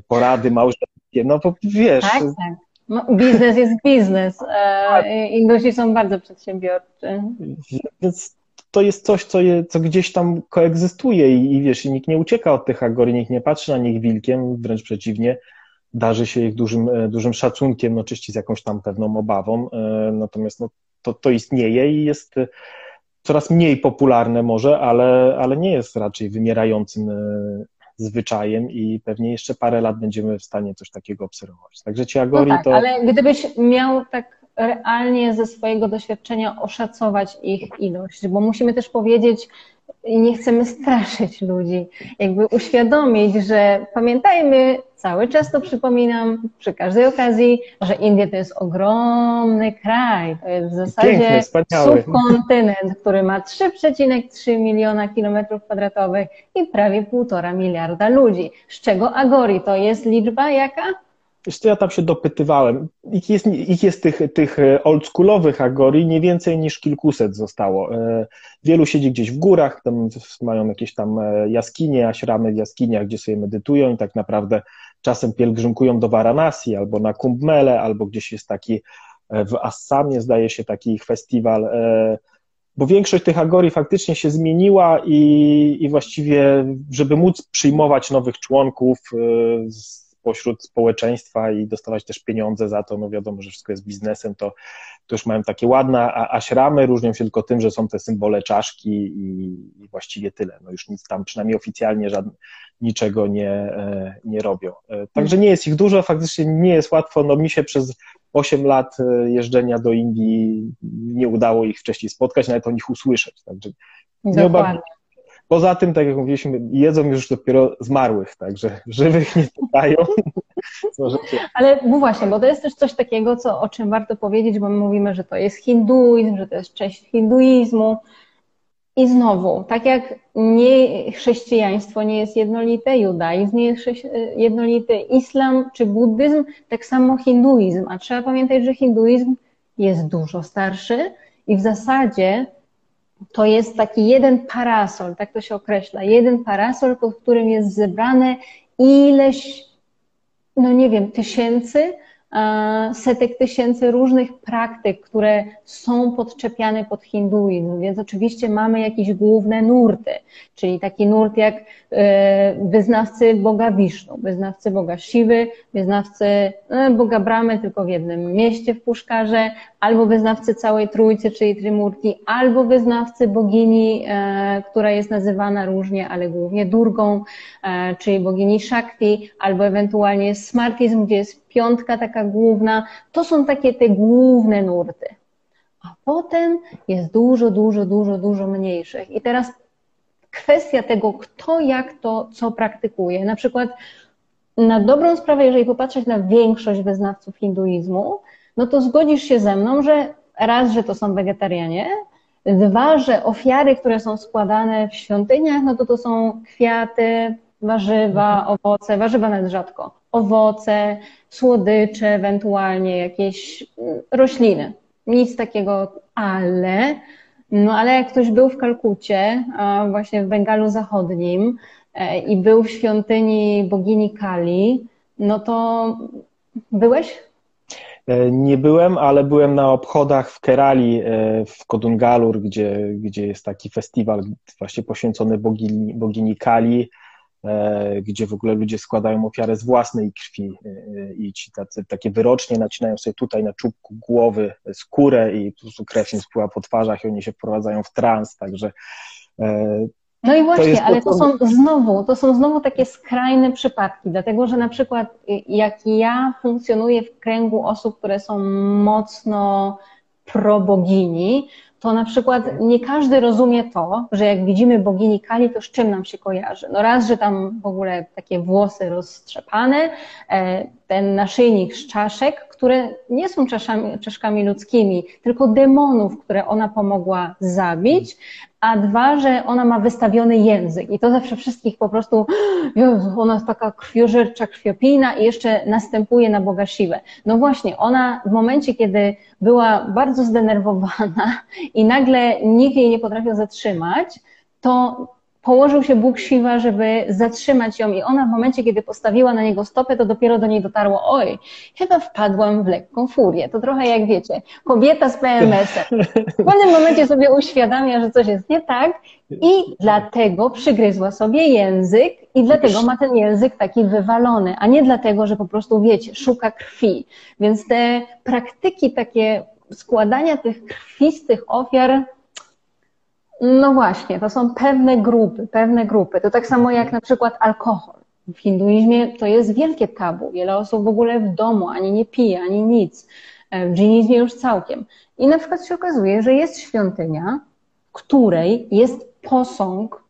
porady małżeńskie, no bo wiesz... Tak, tak. No, biznes jest biznes. Tak. Indusi są bardzo przedsiębiorczy. Więc to jest coś, co, je, co gdzieś tam koegzystuje i, i wiesz, i nikt nie ucieka od tych agorii, nikt nie patrzy na nich wilkiem, wręcz przeciwnie, darzy się ich dużym, e, dużym szacunkiem, no oczywiście z jakąś tam pewną obawą, e, natomiast no, to, to istnieje i jest e, coraz mniej popularne może, ale, ale nie jest raczej wymierającym zwyczajem i pewnie jeszcze parę lat będziemy w stanie coś takiego obserwować. Także ci agorii no tak, to... ale gdybyś miał tak realnie ze swojego doświadczenia oszacować ich ilość, bo musimy też powiedzieć, i nie chcemy straszyć ludzi, jakby uświadomić, że pamiętajmy, cały czas to przypominam przy każdej okazji, że Indie to jest ogromny kraj, to jest w zasadzie subkontynent, który ma 3,3 miliona kilometrów kwadratowych i prawie półtora miliarda ludzi, z czego Agori? To jest liczba jaka? Wiesz co, ja tam się dopytywałem. Ich jest, ich jest tych, tych oldschoolowych Agori nie więcej niż kilkuset zostało. E, wielu siedzi gdzieś w górach, tam mają jakieś tam e, jaskinie, aśramy w jaskiniach, gdzie sobie medytują i tak naprawdę czasem pielgrzymkują do Varanasi albo na Kumbh Mele, albo gdzieś jest taki e, w Assamie, zdaje się, taki festiwal, bo większość tych Agori faktycznie się zmieniła i, i właściwie, żeby móc przyjmować nowych członków z pośród społeczeństwa i dostawać też pieniądze za to, no wiadomo, że wszystko jest biznesem, to, to już mają takie ładne aśramy, różnią się tylko tym, że są te symbole czaszki i, i właściwie tyle. No już nic tam przynajmniej oficjalnie żadne, niczego nie, e, nie robią. E, także nie jest ich dużo, faktycznie nie jest łatwo. No mi się przez 8 lat e, jeżdżenia do Indii nie udało ich wcześniej spotkać, nawet o nich usłyszeć. Także nie obawiam, Poza tym, tak jak mówiliśmy, jedzą już dopiero zmarłych, także żywych nie pytają. Ale no właśnie, bo to jest też coś takiego, co, o czym warto powiedzieć, bo my mówimy, że to jest hinduizm, że to jest część hinduizmu. I znowu, tak jak nie chrześcijaństwo nie jest jednolite, judaizm nie jest jednolity, islam czy buddyzm, tak samo hinduizm. A trzeba pamiętać, że hinduizm jest dużo starszy i w zasadzie to jest taki jeden parasol, tak to się określa, jeden parasol, pod którym jest zebrane ileś, no nie wiem, tysięcy setek tysięcy różnych praktyk, które są podczepiane pod hinduizm, więc oczywiście mamy jakieś główne nurty, czyli taki nurt jak e, wyznawcy Boga Wisznu, wyznawcy Boga Siwy, wyznawcy no, Boga Bramy tylko w jednym mieście w Puszkarze, albo wyznawcy całej Trójcy, czyli Trimurti, albo wyznawcy bogini, e, która jest nazywana różnie, ale głównie Durgą, e, czyli bogini Shakti, albo ewentualnie Smartizm, gdzie jest piątka taka główna. To są takie te główne nurty. A potem jest dużo, dużo, dużo, dużo mniejszych. I teraz kwestia tego, kto jak to, co praktykuje. Na przykład na dobrą sprawę, jeżeli popatrzeć na większość wyznawców hinduizmu, no to zgodzisz się ze mną, że raz, że to są wegetarianie, dwa, że ofiary, które są składane w świątyniach, no to to są kwiaty, warzywa, mhm. owoce, warzywa nawet rzadko, owoce, słodycze, ewentualnie jakieś mm, rośliny. Nic takiego, ale, no ale jak ktoś był w Kalkucie, właśnie w Bengalu Zachodnim e, i był w świątyni bogini Kali, no to byłeś? E, nie byłem, ale byłem na obchodach w Kerali, e, w Kodungalur, gdzie, gdzie jest taki festiwal właśnie poświęcony bogini, bogini Kali. E, gdzie w ogóle ludzie składają ofiarę z własnej krwi e, i ci tacy, takie wyrocznie nacinają sobie tutaj na czubku głowy skórę i po prostu krew im spływa po twarzach i oni się wprowadzają w trans, także e, no i właśnie, to ale to są znowu, to są znowu takie skrajne przypadki, dlatego że na przykład jak ja funkcjonuję w kręgu osób, które są mocno probogini, to na przykład nie każdy rozumie to, że jak widzimy bogini Kali, to z czym nam się kojarzy. No raz, że tam w ogóle takie włosy rozstrzepane, e, ten naszyjnik z czaszek, które nie są czaszami, czaszkami ludzkimi, tylko demonów, które ona pomogła zabić, a dwa, że ona ma wystawiony język i to zawsze wszystkich po prostu, Jezu, ona jest taka krwiożercza, krwiopijna i jeszcze następuje na Boga Siwę. No właśnie, ona w momencie, kiedy była bardzo zdenerwowana i nagle nikt jej nie potrafił zatrzymać, to położył się Bóg Siwa, żeby zatrzymać ją i ona w momencie, kiedy postawiła na niego stopę, to dopiero do niej dotarło, oj, chyba wpadłam w lekką furię. To trochę jak wiecie, kobieta z PMS-em. W pewnym momencie sobie uświadamia, że coś jest nie tak i dlatego przygryzła sobie język i dlatego ma ten język taki wywalony, a nie dlatego, że po prostu, wiecie, szuka krwi. Więc te praktyki takie składania tych krwistych ofiar no właśnie, to są pewne grupy, pewne grupy. To tak samo jak na przykład alkohol. W hinduizmie to jest wielkie tabu. Wiele osób w ogóle w domu ani nie pije, ani nic. E, w dżinizmie już całkiem. I na przykład się okazuje, że jest świątynia, której jest posąg,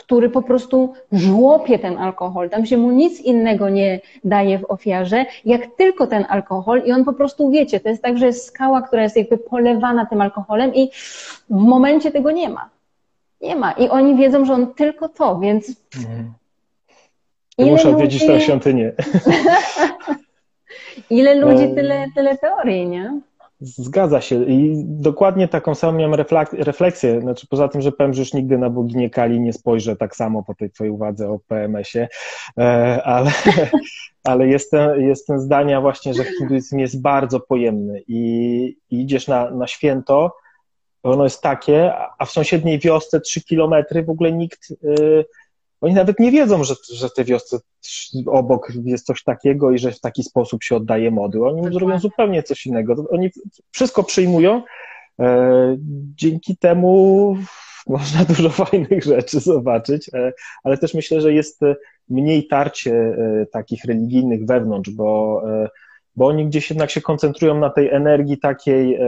który po prostu żłopie ten alkohol. Tam się mu nic innego nie daje w ofiarze, jak tylko ten alkohol i on po prostu, wiecie, to jest tak, że jest skała, która jest jakby polewana tym alkoholem i w momencie tego nie ma. Nie ma. I oni wiedzą, że on tylko to, więc. Mhm. Muszę ludzi... odwiedzić tę świątynię. Ile ludzi, tyle, tyle teorii, nie? Zgadza się. I dokładnie taką samą miałem refleksję, znaczy poza tym, że powiem, że już nigdy na boginię Kali nie spojrzę tak samo po tej twojej uwadze o PMS-ie, e, ale, ale jestem, jestem zdania właśnie, że hinduizm jest bardzo pojemny. I, i idziesz na, na święto, ono jest takie, a w sąsiedniej wiosce trzy kilometry w ogóle nikt, yy, oni nawet nie wiedzą, że, że w tej wiosce obok jest coś takiego i że w taki sposób się oddaje mody. Oni zrobią zupełnie coś innego. Oni wszystko przyjmują. E, dzięki temu można dużo fajnych rzeczy zobaczyć, e, ale też myślę, że jest mniej tarcie e, takich religijnych wewnątrz, bo, bo oni gdzieś jednak się koncentrują na tej energii takiej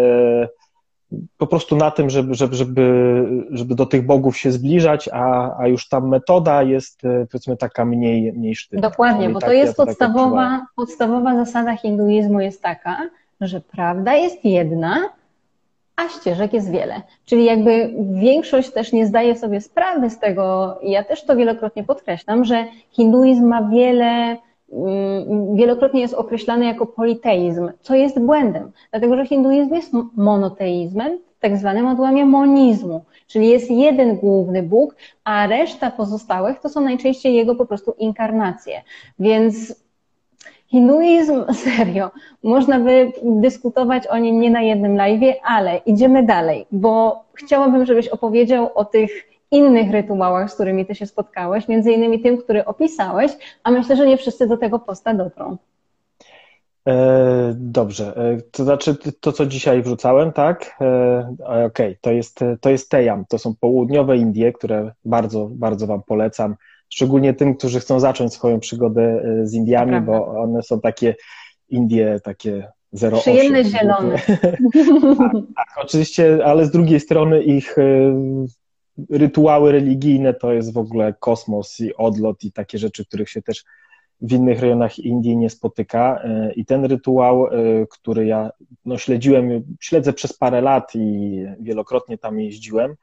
po prostu na tym, żeby, żeby, żeby, żeby do tych bogów się zbliżać, a, a już ta metoda jest e, powiedzmy taka mniej, mniej sztywna. Dokładnie, bo tak, to jest ja tak podstawowa, tak podstawowa zasada hinduizmu jest taka, że prawda jest jedna, a ścieżek jest wiele. Czyli jakby większość też nie zdaje sobie sprawy z tego, i ja też to wielokrotnie podkreślam, że hinduizm ma wiele wielokrotnie jest określany jako politeizm, co jest błędem, dlatego że hinduizm jest monoteizmem, tak zwanym odłamie monizmu, czyli jest jeden główny Bóg, a reszta pozostałych to są najczęściej jego po prostu inkarnacje. Więc hinduizm, serio, można by dyskutować o nim nie na jednym live, ale idziemy dalej, bo chciałabym, żebyś opowiedział o tych innych rytuałach, z którymi ty się spotkałeś, między innymi tym, który opisałeś, a myślę, że nie wszyscy do tego posta dotrą. E, dobrze, e, to znaczy to, co dzisiaj wrzucałem, tak? E, Okej, okay. to, jest, to jest Tejam, to są południowe Indie, które bardzo, bardzo Wam polecam, szczególnie tym, którzy chcą zacząć swoją przygodę z Indiami, bo one są takie Indie, takie 0,8. Przyjemne zielone. tak, tak, oczywiście, ale z drugiej strony ich rytuały religijne to jest w ogóle kosmos i odlot i takie rzeczy, których się też w innych rejonach Indii nie spotyka. E, I ten rytuał, e, który ja no, śledziłem, śledzę przez parę lat i wielokrotnie tam jeździłem,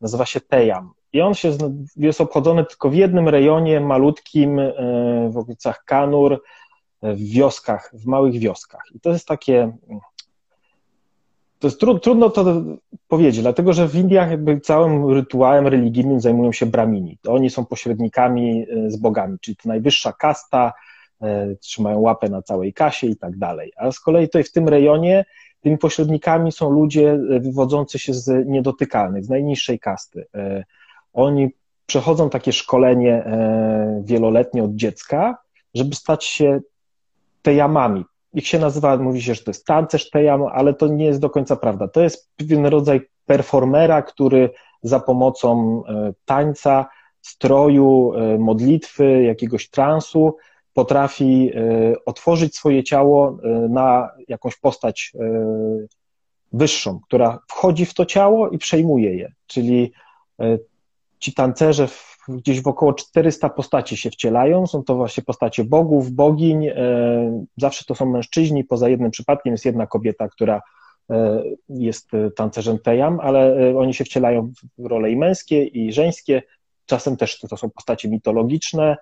nazywa się Tejam. I on się, jest obchodzony tylko w jednym rejonie malutkim e, w okolicach Kanur, w wioskach, w małych wioskach. I to jest takie to jest tru, trudno to powiedzieć, dlatego że w Indiach jakby całym rytuałem religijnym zajmują się bramini. Oni są pośrednikami e, z bogami, czyli to najwyższa kasta, e, trzymają łapę na całej kasie i tak dalej. A z kolei tutaj w tym rejonie tymi pośrednikami są ludzie e, wywodzący się z niedotykalnych, z najniższej kasty. Oni przechodzą takie szkolenie wieloletnie od dziecka, żeby stać się tejamami, ich się nazywa, mówi się, że to jest tancerz tejam, ale to nie jest do końca prawda. To jest pewien rodzaj performera, który za pomocą e, tańca, stroju, e, modlitwy, jakiegoś transu potrafi e, otworzyć swoje ciało na jakąś postać wyższą, która wchodzi w to ciało i przejmuje je. Czyli ci tancerze gdzieś w około 400 postaci się wcielają. Są to właśnie postacie bogów, bogiń. E, zawsze to są mężczyźni. Poza jednym przypadkiem jest jedna kobieta, która e, jest tancerzem Tejam, ale e, oni się wcielają w role i męskie, i żeńskie. Czasem też to są postacie mitologiczne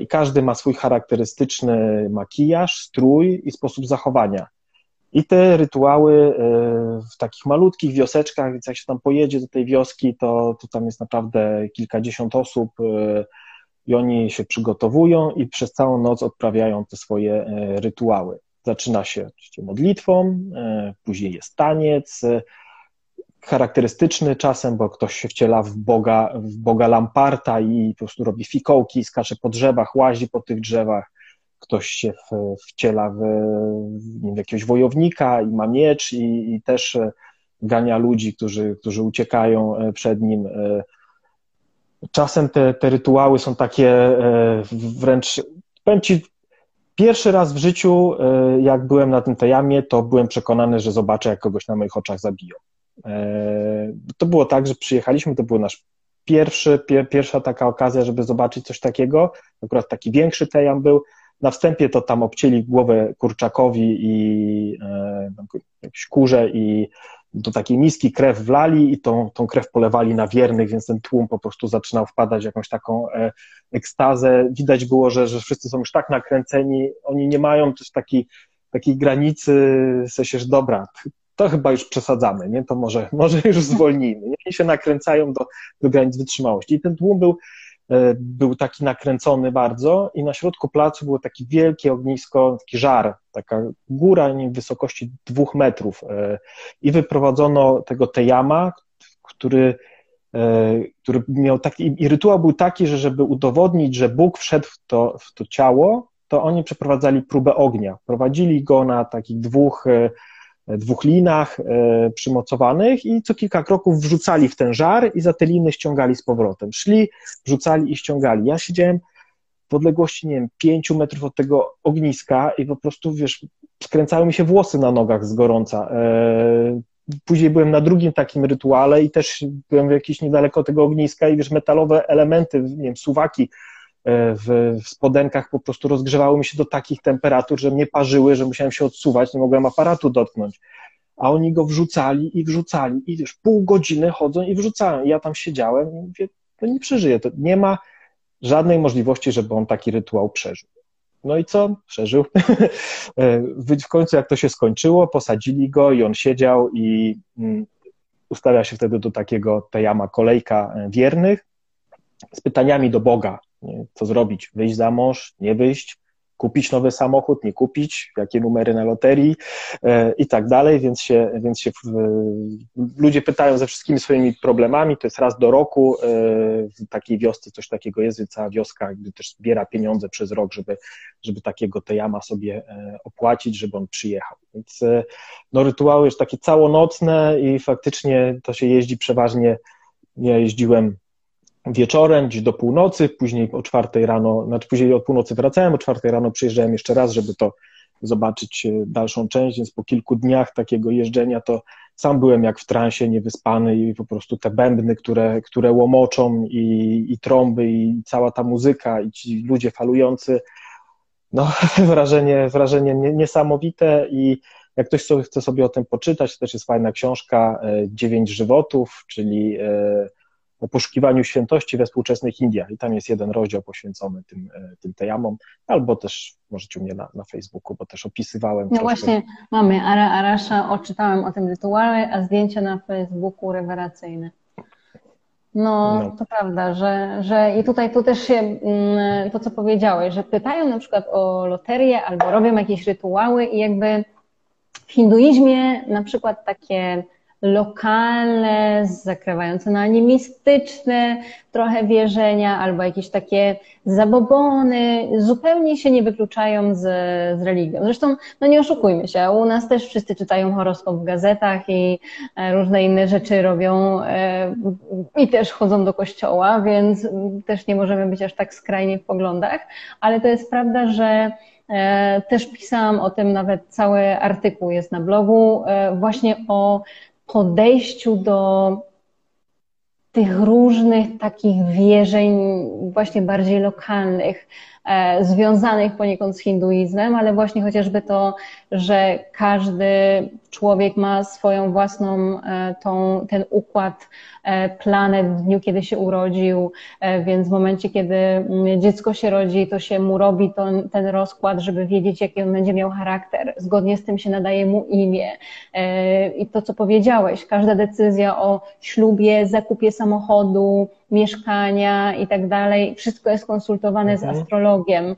i każdy ma swój charakterystyczny makijaż, strój i sposób zachowania. I te rytuały w takich malutkich wioseczkach, więc jak się tam pojedzie do tej wioski, to, to tam jest naprawdę kilkadziesiąt osób i oni się przygotowują i przez całą noc odprawiają te swoje rytuały. Zaczyna się oczywiście modlitwą, później jest taniec, charakterystyczny czasem, bo ktoś się wciela w Boga, w Boga Lamparta i po prostu robi fikołki, skacze po drzewach, łazi po tych drzewach. Ktoś się w, wciela w, w jakiegoś wojownika i ma miecz i, i też e, gania ludzi, którzy, którzy uciekają e, przed nim. E. Czasem te, te rytuały są takie wręcz, powiem Ci, pierwszy raz w życiu, jak byłem na tym tejamie, to byłem przekonany, że zobaczę, jak kogoś na moich oczach zabiją. To było tak, że przyjechaliśmy, to był nasz pierwszy, pier, pierwsza taka okazja, żeby zobaczyć coś takiego. Akurat taki większy tejam był. Na wstępie to tam obcięli głowę kurczakowi i e, jakieś kurze i do takiej miski krew wlali i tą, tą krew polewali na wiernych, więc ten tłum po prostu zaczynał wpadać w jakąś taką e, ekstazę. Widać było, że, że wszyscy są już tak nakręceni, oni nie mają też takiej, takiej granicy, w sensie, że dobra, to chyba już przesadzamy, nie? To może, może już zwolnijmy. Nie? I się nakręcają do, do granic wytrzymałości. I ten tłum był, był taki nakręcony bardzo i na środku placu było takie wielkie ognisko, taki żar, taka góra nie, wysokości dwóch metrów e, i wyprowadzono tego tejama, który, e, który miał taki, i rytuał był taki, że żeby udowodnić, że Bóg wszedł w to, w to ciało, to oni przeprowadzali próbę ognia. Prowadzili go na takich dwóch dwóch linach e, przymocowanych i co kilka kroków wrzucali w ten żar i za te liny ściągali z powrotem. Szli, wrzucali i ściągali. Ja siedziałem w odległości, nie wiem, pięciu metrów od tego ogniska i po prostu, wiesz, skręcały mi się włosy na nogach z gorąca. E, później byłem na drugim takim rytuale i też byłem jakiś niedaleko tego ogniska i wiesz, metalowe elementy, nie wiem, suwaki w, w spodenkach po prostu rozgrzewały mi się do takich temperatur, że mnie parzyły, że musiałem się odsuwać, nie mogłem aparatu dotknąć. A oni go wrzucali i wrzucali i już pół godziny chodzą i wrzucają. I ja tam siedziałem i mówię, to nie przeżyję, to nie ma żadnej możliwości, żeby on taki rytuał przeżył. No i co? Przeżył. E, w końcu, jak to się skończyło, posadzili go i on siedział i mm, ustawia się wtedy do takiego tejama kolejka e, wiernych z pytaniami do Boga, co zrobić, wyjść za mąż, nie wyjść, kupić nowy samochód, nie kupić, jakie numery na loterii e, i tak dalej, więc się, więc się ludzie pytają ze wszystkimi swoimi problemami, to jest raz do roku, e, w takiej wiosce coś takiego jest, więc cała wioska też zbiera pieniądze przez rok, żeby, żeby takiego tejama sobie e, opłacić, żeby on przyjechał. Więc no, rytuały już takie całonocne i faktycznie to się jeździ przeważnie, ja jeździłem wieczorem, gdzieś do północy, później o czwartej rano, znaczy później od północy wracałem, o czwartej rano przyjeżdżałem jeszcze raz, żeby to zobaczyć e, dalszą część, więc po kilku dniach takiego jeżdżenia to sam byłem jak w transie, niewyspany i po prostu te bębny, które, które łomoczą i, i trąby i cała ta muzyka i ci ludzie falujący, no wrażenie, wrażenie niesamowite i jak ktoś chce sobie o tym poczytać, to też jest fajna książka e, Dziewięć żywotów, czyli e, o poszukiwaniu świętości we współczesnych Indiach i tam jest jeden rozdział poświęcony tym, e, tym tejamom, albo też możecie u mnie na, na Facebooku, bo też opisywałem. No właśnie, mamy Ara Arasza, odczytałem o tym rytuale, a zdjęcia na Facebooku rewelacyjne. No, no, to prawda, że, że i tutaj tu też się mm, to, co powiedziałeś, że pytają na przykład o loterię albo robią jakieś rytuały i jakby w hinduizmie na przykład takie lokalne, zakrywające na animistyczne trochę wierzenia, albo jakieś takie zabobony, zupełnie się nie wykluczają z, z religią. Zresztą, no nie oszukujmy się, u nas też wszyscy czytają horoskop w gazetach i e, różne inne rzeczy robią e, i też chodzą do kościoła, więc też nie możemy być aż tak skrajnie w poglądach, ale to jest prawda, że e, też pisałam o tym, nawet cały artykuł jest na blogu, właśnie o podejściu do tych różnych takich wierzeń, właśnie bardziej lokalnych, związanych poniekąd z hinduizmem, ale właśnie chociażby to, że każdy człowiek ma swoją własną e, tą, ten układ e, planet w dniu, kiedy się urodził, więc w momencie, kiedy mm, dziecko się rodzi, to się mu robi to, ten rozkład, żeby wiedzieć, jaki on będzie miał charakter. Zgodnie z tym się nadaje mu imię. I to, co powiedziałeś, każda decyzja o ślubie, zakupie samochodu, mieszkania i tak dalej. Wszystko jest konsultowane mhm. z astrologiem.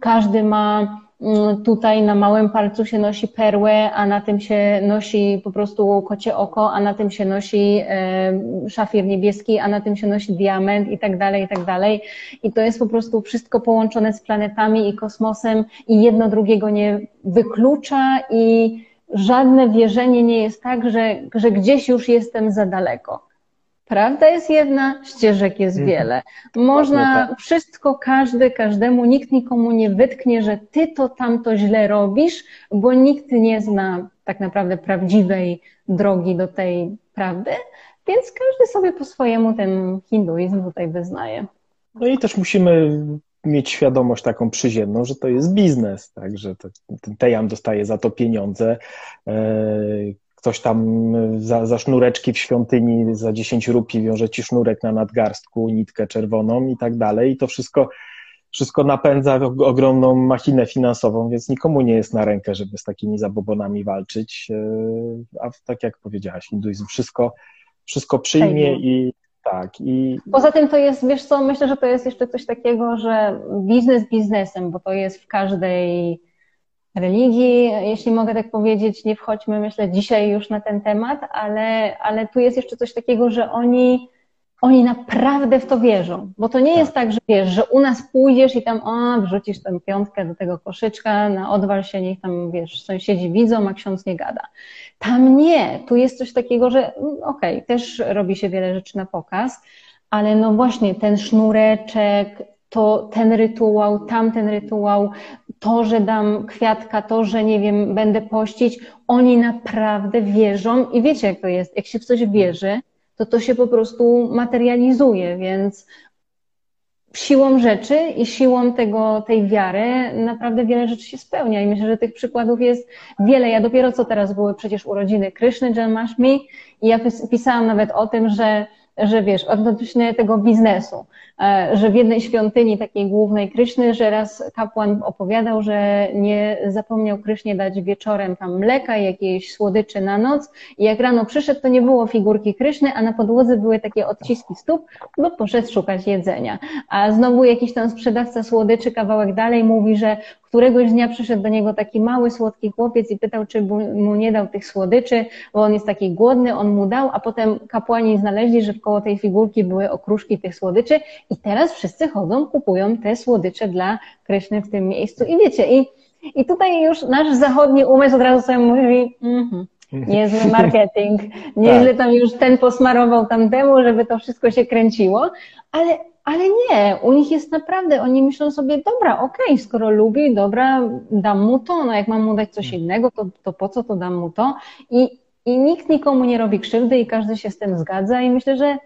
Każdy ma mm, tutaj na małym palcu się nosi perłę, a na tym się nosi po prostu kocie oko, a na tym się nosi szafir niebieski, a na tym się nosi diament i tak dalej, i tak dalej. I to jest po prostu wszystko połączone z planetami i kosmosem i jedno drugiego nie wyklucza i żadne wierzenie nie jest tak, że, że gdzieś już jestem za daleko. Prawda jest jedna, ścieżek jest mhm. wiele. Można tak. wszystko, każdy, każdemu, nikt nikomu nie wytknie, że ty to tamto źle robisz, bo nikt nie zna tak naprawdę prawdziwej drogi do tej prawdy, więc każdy sobie po swojemu ten hinduizm tutaj wyznaje. No i też musimy mieć świadomość taką przyziemną, że to jest biznes, tak, że to, ten Tejam dostaje za to pieniądze, e, ktoś tam za, za sznureczki w świątyni za 10 rupii wiąże ci sznurek na nadgarstku, nitkę czerwoną i tak dalej. I to wszystko, wszystko napędza ogromną machinę finansową, więc nikomu nie jest na rękę, żeby z takimi zabobonami walczyć. E, a tak jak powiedziałaś, hinduizm wszystko, wszystko przyjmie i tak. I... Poza tym to jest, wiesz co, myślę, że to jest jeszcze coś takiego, że biznes biznesem, bo to jest w każdej religii, jeśli mogę tak powiedzieć, nie wchodźmy, myślę, dzisiaj już na ten temat, ale, ale tu jest jeszcze coś takiego, że oni, oni naprawdę w to wierzą. Bo to nie tak. jest tak, że wiesz, że u nas pójdziesz i tam, o, wrzucisz tę piątkę do tego koszyczka, na odwal się, niech tam, wiesz, sąsiedzi widzą, a ksiądz nie gada. Tam nie. Tu jest coś takiego, że mm, okej, okay, też robi się wiele rzeczy na pokaz, ale no właśnie ten sznureczek, to ten rytuał, tamten rytuał, to, że dam kwiatka, to, że nie wiem, będę pościć, oni naprawdę wierzą i wiecie, jak to jest. Jak się w coś wierzy, to to się po prostu materializuje, więc siłą rzeczy i siłą tego, tej wiary naprawdę wiele rzeczy się spełnia i myślę, że tych przykładów jest wiele. Ja dopiero co teraz były przecież urodziny Kryszny Janmashmi i ja pisałam nawet o tym, że że wiesz, odnośnie tego biznesu, że w jednej świątyni takiej głównej Kryszny, że raz kapłan opowiadał, że nie zapomniał Krysznie dać wieczorem tam mleka, jakiejś słodyczy na noc i jak rano przyszedł, to nie było figurki Kryszny, a na podłodze były takie odciski stóp, bo poszedł szukać jedzenia. A znowu jakiś tam sprzedawca słodyczy kawałek dalej mówi, że Któregoś dnia przyszedł do niego taki mały, słodki chłopiec i pytał, czy mu nie dał tych słodyczy, bo on jest taki głodny, on mu dał, a potem kapłani znaleźli, że wkoło tej figurki były okruszki tych słodyczy i teraz wszyscy chodzą, kupują te słodycze dla Kryszny w tym miejscu. I wiecie, i, i tutaj już nasz zachodni umysł od razu sobie mówi, mm-hmm, niezły marketing, nieźle tak. tam już ten posmarował tamtemu, żeby to wszystko się kręciło, ale ale nie, u nich jest naprawdę, oni myślą sobie, dobra, okej, okay, skoro lubi, dobra, dam mu to, no jak mam mu dać coś innego, to, to po co to dam mu to? I, I nikt nikomu nie robi krzywdy i każdy się z tym zgadza i myślę, że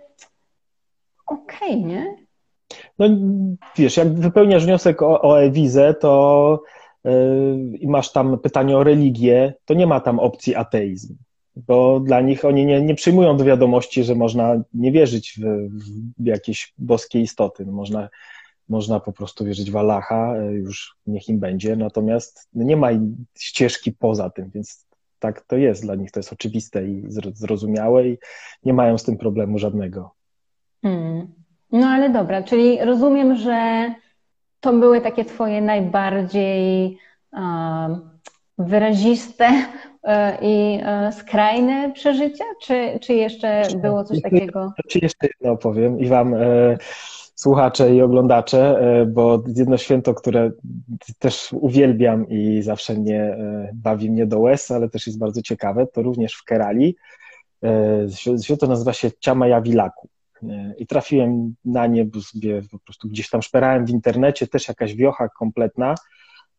okej, okay, nie? No wiesz, jak wypełniasz wniosek o, o e-wizę, to yy, i masz tam pytanie o religię, to nie ma tam opcji ateizm bo dla nich oni nie, nie przyjmują do wiadomości, że można nie wierzyć w, w jakieś boskie istoty. No można, można po prostu wierzyć w Allaha, e, już niech im będzie, natomiast nie ma ścieżki poza tym, więc tak to jest dla nich, to jest oczywiste i zrozumiałe i nie mają z tym problemu żadnego. Hmm. No ale dobra, czyli rozumiem, że to były takie twoje najbardziej um, wyraziste E, i e, skrajne przeżycia, czy, czy jeszcze było coś takiego? Czy jeszcze jedno opowiem i Wam e, słuchacze i oglądacze, bo jedno święto, które też uwielbiam i zawsze mnie bawi mnie do łez, ale też jest bardzo ciekawe, to również w Kerali. Święto nazywa się Ciamaja Wilaku. I trafiłem na nie, bo sobie po prostu gdzieś tam szperałem w internecie, też jakaś wiocha kompletna,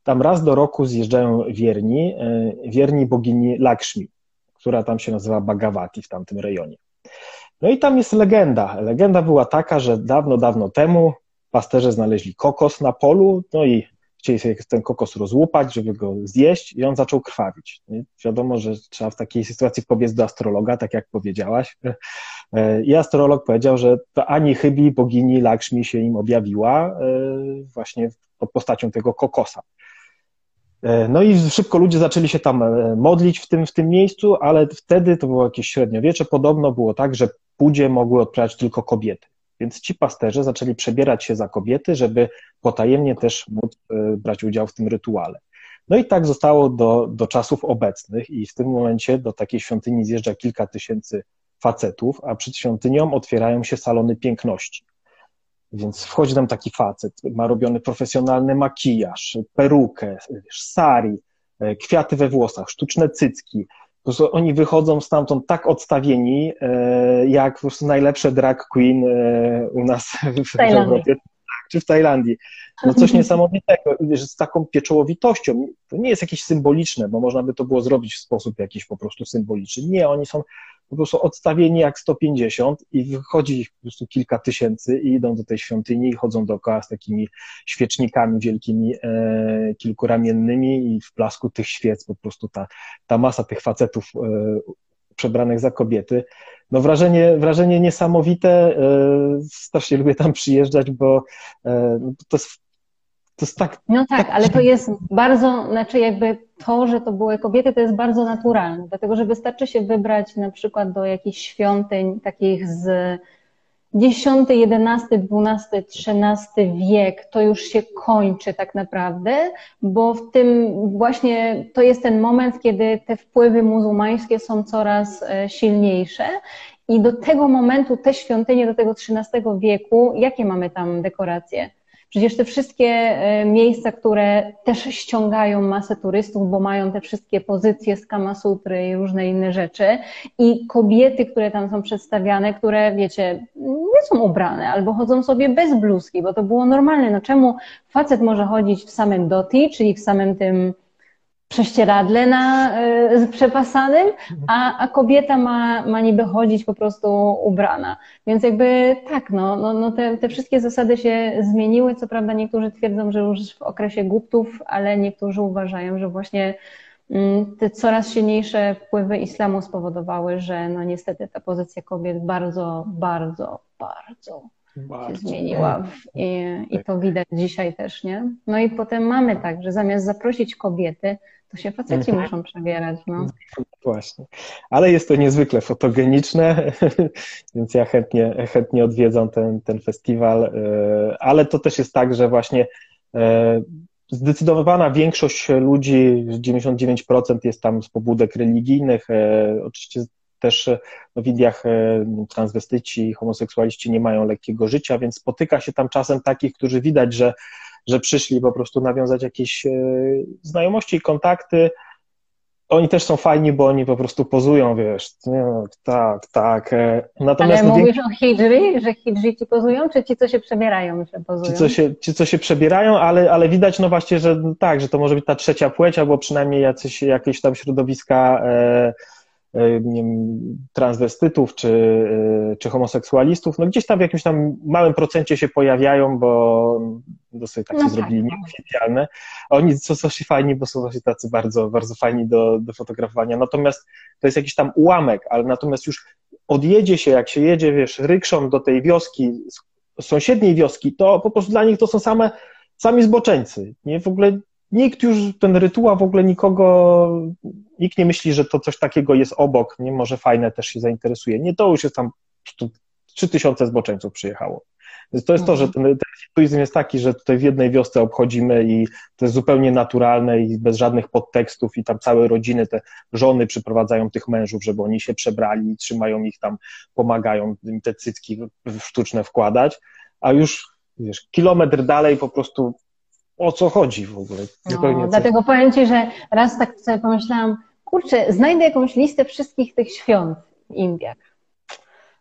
tam raz do roku zjeżdżają wierni, e, wierni bogini Lakshmi, która tam się nazywa Bhagavati w tamtym rejonie. No i tam jest legenda. Legenda była taka, że dawno, dawno temu pasterze znaleźli kokos na polu, no i chcieli sobie ten kokos rozłupać, żeby go zjeść i on zaczął krwawić. I wiadomo, że trzeba w takiej sytuacji pobiec do astrologa, tak jak powiedziałaś. I astrolog powiedział, że to ani chybi bogini Lakshmi się im objawiła e, właśnie pod postacią tego kokosa. E, no i szybko ludzie zaczęli się tam e, modlić w tym, w tym miejscu, ale wtedy, to było jakieś średniowiecze, podobno było tak, że pódzie mogły odprawiać tylko kobiety. Więc ci pasterze zaczęli przebierać się za kobiety, żeby potajemnie też móc e, brać udział w tym rytuale. No i tak zostało do, do czasów obecnych i w tym momencie do takiej świątyni zjeżdża kilka tysięcy facetów, a przed świątynią otwierają się salony piękności. Więc wchodzi tam taki facet, ma robiony profesjonalny makijaż, perukę, sari, e, kwiaty we włosach, sztuczne cycki, po prostu oni wychodzą stamtąd tak odstawieni, e, jak po prostu najlepsze drag queen e, u nas w, w Europie czy w Tajlandii. No coś niesamowitego. Z taką pieczołowitością, to nie jest jakieś symboliczne, bo można by to było zrobić w sposób jakiś po prostu symboliczny. Nie, oni są po prostu odstawieni jak 150 i wychodzi ich po prostu kilka tysięcy i idą do tej świątyni i chodzą dookoła z takimi świecznikami wielkimi, e, kilkuramiennymi i w blasku tych świec po prostu ta, ta masa tych facetów e, przebranych za kobiety. No wrażenie, wrażenie niesamowite, e, strasznie lubię tam przyjeżdżać, bo e, no, to jest to jest tak. No tak, tak, ale to jest bardzo, znaczy jakby to, że to były kobiety, to jest bardzo naturalne, dlatego że wystarczy się wybrać na przykład do jakichś świątyń takich z X, XI, XII, XIII wiek to już się kończy tak naprawdę, bo w tym właśnie to jest ten moment, kiedy te wpływy muzułmańskie są coraz e, silniejsze i do tego momentu te świątynie, do tego XIII wieku, jakie mamy tam dekoracje? Przecież te wszystkie e, miejsca, które też ściągają masę turystów, bo mają te wszystkie pozycje z Kamasutry i różne inne rzeczy i kobiety, które tam są przedstawiane, które wiecie, nie są ubrane albo chodzą sobie bez bluzki, bo to było normalne. No czemu facet może chodzić w samym doti, czyli w samym tym prześcieradle na, y, z przepasanym, a, a kobieta ma, ma niby chodzić po prostu ubrana. Więc jakby tak, no, no, no te, te wszystkie zasady się zmieniły. Co prawda niektórzy twierdzą, że już w okresie Guptów, ale niektórzy uważają, że właśnie mm, te coraz silniejsze wpływy islamu spowodowały, że no niestety ta pozycja kobiet bardzo, bardzo, bardzo się zmieniła i, i to widać dzisiaj też, nie? No i potem mamy tak, że zamiast zaprosić kobiety, to się faceci mhm. muszą przebierać, no. Właśnie. Ale jest to niezwykle fotogeniczne, więc ja chętnie, chętnie odwiedzam ten, ten festiwal, e, ale to też jest tak, że właśnie e, zdecydowana większość ludzi, 99% jest tam z pobudek religijnych, e, oczywiście też w Indiach transwestyci, homoseksualiści nie mają lekkiego życia, więc spotyka się tam czasem takich, którzy widać, że że przyszli po prostu nawiązać jakieś e, znajomości i kontakty. Oni też są fajni, bo oni po prostu pozują, wiesz, nie, tak, tak. E, natomiast Ale no, mówisz o hijri, że hijri ci pozują, czy ci, co się przebierają, że pozują? Ci, co się, ci, co się przebierają, ale, ale widać no właśnie, że tak, że to może być ta trzecia płeć, albo przynajmniej jacyś, jakieś tam środowiska e, wiem, transwestytów czy, e, czy homoseksualistów, no gdzieś tam w jakimś tam małym procencie się pojawiają, bo dosyć takie no zrobili tak. nieoficjalne. Oni są właśnie fajni, bo są właśnie tacy bardzo, bardzo fajni do, do fotografowania. Natomiast to jest jakiś tam ułamek, ale natomiast już odjedzie się, jak się jedzie, wiesz, rykszą do tej wioski, sąsiedniej wioski, to po prostu dla nich to są same, sami zboczeńcy. Nie, w ogóle nikt już, ten rytuał w ogóle nikogo, nikt nie myśli, że to coś takiego jest obok, nie, może fajne też się zainteresuje. Nie, to już jest tam, trzy tysiące zboczeńców przyjechało. Więc to jest to, że mhm. ten, ten hinduizm jest taki, że tutaj w jednej wiosce obchodzimy i to jest zupełnie naturalne i bez żadnych podtekstów i tam całe rodziny, te żony przyprowadzają tych mężów, żeby oni się przebrali, trzymają ich tam, pomagają im te cycki sztuczne wkładać, a już wiesz, kilometr dalej po prostu o co chodzi w ogóle. No, dlatego powiem Ci, że raz tak sobie pomyślałam, kurczę, znajdę jakąś listę wszystkich tych świąt w Indiach.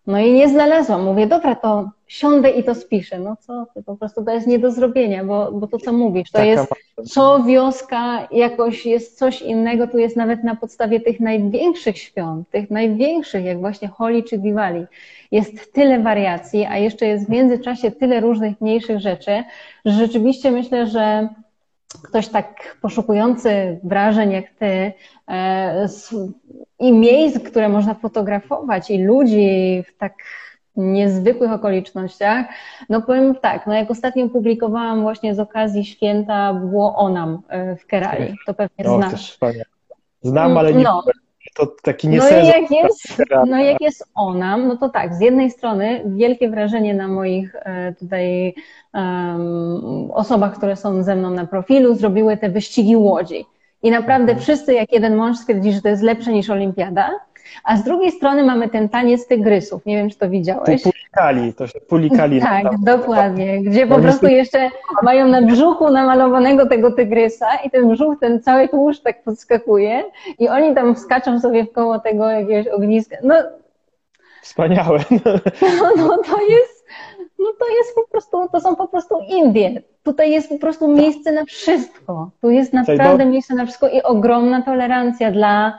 No i nie znalazłam. Mówię, dobra, to siądę i to spiszę. No co ty, po prostu to jest nie do zrobienia, bo, bo to co mówisz, to Taka jest co wioska, jakoś jest coś innego, tu jest nawet na podstawie tych największych świąt, tych największych, jak właśnie Holi czy Diwali. Jest tyle wariacji, a jeszcze jest w międzyczasie tyle różnych mniejszych rzeczy, że rzeczywiście myślę, że ktoś tak poszukujący wrażeń jak ty e, i miejsc, które można fotografować i ludzi w tak niezwykłych okolicznościach. No powiem tak, no jak ostatnio publikowałam właśnie z okazji święta było Onam e, w Kerali, to pewnie no, znasz. Znam, ale nie no. To taki nie no i jak jest, no jak jest Onam, no to tak, z jednej strony wielkie wrażenie na moich e, tutaj um, osobach, które są ze mną na profilu, zrobiły te wyścigi łodzi. I naprawdę mhm. wszyscy jak jeden mąż stwierdzi, że to jest lepsze niż olimpiada. A z drugiej strony mamy ten taniec tygrysów. Nie wiem, czy to widziałeś. Pulikali, to się pulikali. Tak, dokładnie. Gdzie po prostu jeszcze mają na brzuchu namalowanego tego tygrysa i ten brzuch, ten cały tłuszcz tak podskakuje i oni tam skaczą sobie w koło tego jakiegoś ogniska. No, Wspaniałe. No, no to jest, no to jest po prostu, to są po prostu Indie. Tutaj jest po prostu miejsce na wszystko. Tu jest naprawdę miejsce na wszystko i ogromna tolerancja dla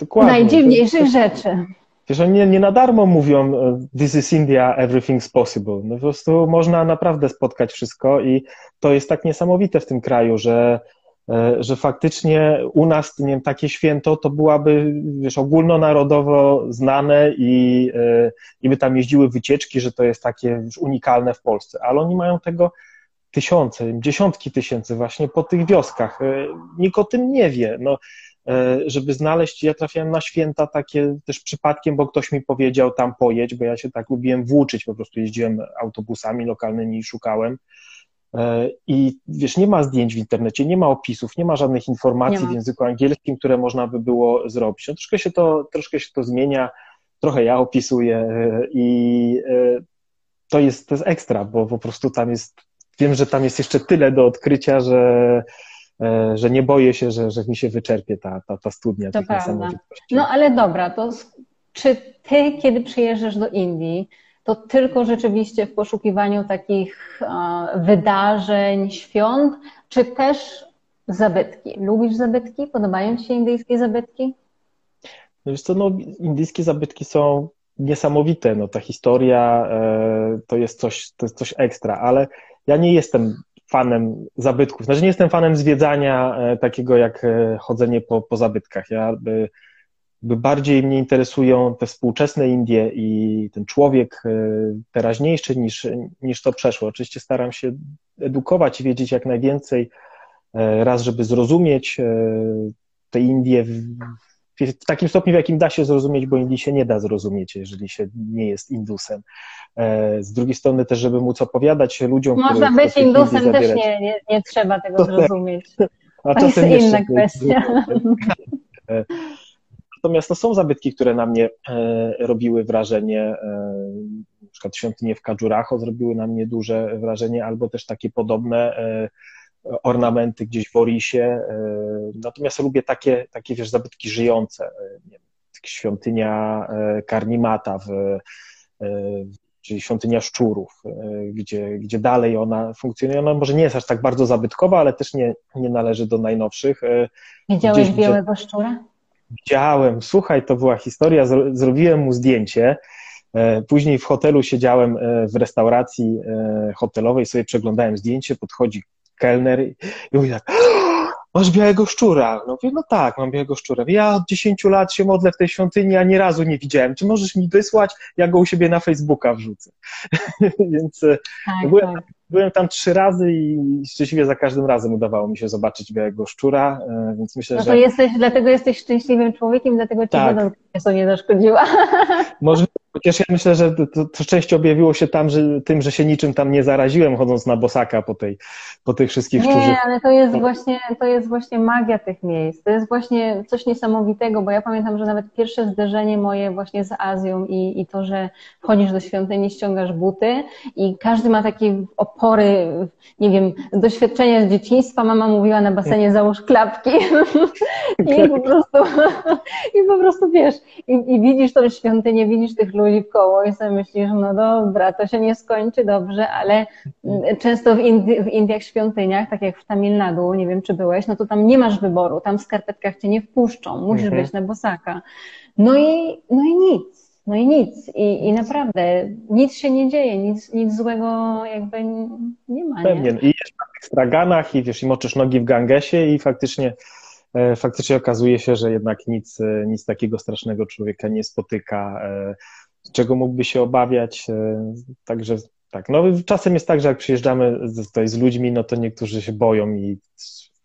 Dokładnie. najdziwniejszych to, rzeczy. Wiesz, nie, nie na darmo mówią e, this is India, everything's possible. No po prostu można naprawdę spotkać wszystko i to jest tak niesamowite w tym kraju, że, e, że faktycznie u nas nie wiem, takie święto to byłaby wiesz, ogólnonarodowo znane i, e, i by tam jeździły wycieczki, że to jest takie już unikalne w Polsce, ale oni mają tego tysiące, dziesiątki tysięcy właśnie po tych wioskach. Nikt o tym nie wie. No, żeby znaleźć, ja trafiałem na święta takie też przypadkiem, bo ktoś mi powiedział tam pojedź, bo ja się tak lubiłem włóczyć, po prostu jeździłem autobusami lokalnymi i szukałem. E, I wiesz, nie ma zdjęć w internecie, nie ma opisów, nie ma żadnych informacji ma. w języku angielskim, które można by było zrobić. No, troszkę, się to, troszkę się to zmienia, trochę ja opisuję e, i to jest, to jest ekstra, bo po prostu tam jest, wiem, że tam jest jeszcze tyle do odkrycia, że, E, że nie boję się, że, że mi się wyczerpie ta, ta, ta studnia. To prawda. No ale dobra, to czy ty, kiedy przyjeżdżasz do Indii, to tylko rzeczywiście w poszukiwaniu takich wydarzeń, świąt, czy też zabytki? Lubisz zabytki? Podobają Ci się indyjskie zabytki? No wiesz co, no, indyjskie zabytki są niesamowite. No, ta historia e, to, jest coś, to jest coś ekstra, ale ja nie jestem fanem zabytków. Znaczy nie jestem fanem zwiedzania e, takiego jak e, chodzenie po, po zabytkach. Ja by, by bardziej mnie interesują te współczesne Indie i ten człowiek e, teraźniejszy niż, niż to przeszło. Oczywiście staram się edukować i wiedzieć jak najwięcej, raz, żeby zrozumieć te Indie w, w takim stopniu, w jakim da się zrozumieć, bo Indii się nie da zrozumieć, jeżeli się nie jest Indusem. E, z drugiej strony też, żeby móc opowiadać ludziom, Można być Indusem, też nie, nie, nie, trzeba tego to zrozumieć. A to jest inna kwestia. E, natomiast to są zabytki, które na mnie e, robiły wrażenie, na przykład świątynie w Kadżuracho zrobiły na mnie duże wrażenie, albo też takie podobne ornamenty gdzieś w Orisie. Natomiast lubię takie, takie wiesz, zabytki żyjące. Nie wiem, świątynia Karnimata w, czyli świątynia szczurów, e, gdzie, gdzie dalej ona funkcjonuje. Ona może nie jest aż tak bardzo zabytkowa, ale też nie, nie należy do najnowszych. E, Widziałeś Gdzieś, białego szczura? Widziałem. Słuchaj, to była historia. Zrobiłem mu zdjęcie. E, później w hotelu siedziałem w restauracji hotelowej, sobie przeglądałem zdjęcie, podchodzi kelner i mówi tak masz białego szczura. No mówię, no tak, mam białego szczura. Ja od 10 lat się modlę w tej świątyni, a nie razu nie widziałem. Czy możesz mi wysłać? Ja go u siebie na Facebooka wrzucę. Więc e, tak, byłem, tak. byłem, tam trzy razy i szczęśliwie za każdym razem udawało mi się zobaczyć białego szczura, e, więc myślę, no to że... Jesteś, dlatego jesteś szczęśliwym człowiekiem, dlatego ci tak. sobie nie zaszkodziła. Może Chociaż ja myślę, że to, to szczęście objawiło się tam, że, tym, że się niczym tam nie zaraziłem, chodząc na bosaka po, tej, po tych wszystkich szczurzych. Nie, ale to jest, właśnie, to jest właśnie magia tych miejsc. To jest właśnie coś niesamowitego, bo ja pamiętam, że nawet pierwsze zderzenie moje właśnie z Azją i, i to, że wchodzisz do świątyni, ściągasz buty i każdy ma takie opory, nie wiem, doświadczenia z dzieciństwa. Mama mówiła na basenie załóż klapki i po prostu, i po prostu wiesz, i, i widzisz tą świątynię, widzisz tych ludzi w koło i sobie myślisz, no dobra, to się nie skończy dobrze, ale często w, Indi w Indiach świątyniach, tak jak w Tamil Nadu, nie wiem czy byłeś, no to tam nie masz wyboru, tam w skarpetkach cię nie wpuszczą, musisz mhm. być na bosaka. No i, no i nic. No i nic. I, I naprawdę nic się nie dzieje, nic, nic złego jakby nie ma. Pewnie. I jest na tych straganach i wiesz, i moczysz nogi w gangesie i faktycznie e, faktycznie okazuje się, że jednak nic, e, nic takiego strasznego człowieka nie spotyka. Czego mógłby się obawiać. E, także tak, no czasem jest tak, że jak przyjeżdżamy tutaj z ludźmi, no to niektórzy się boją i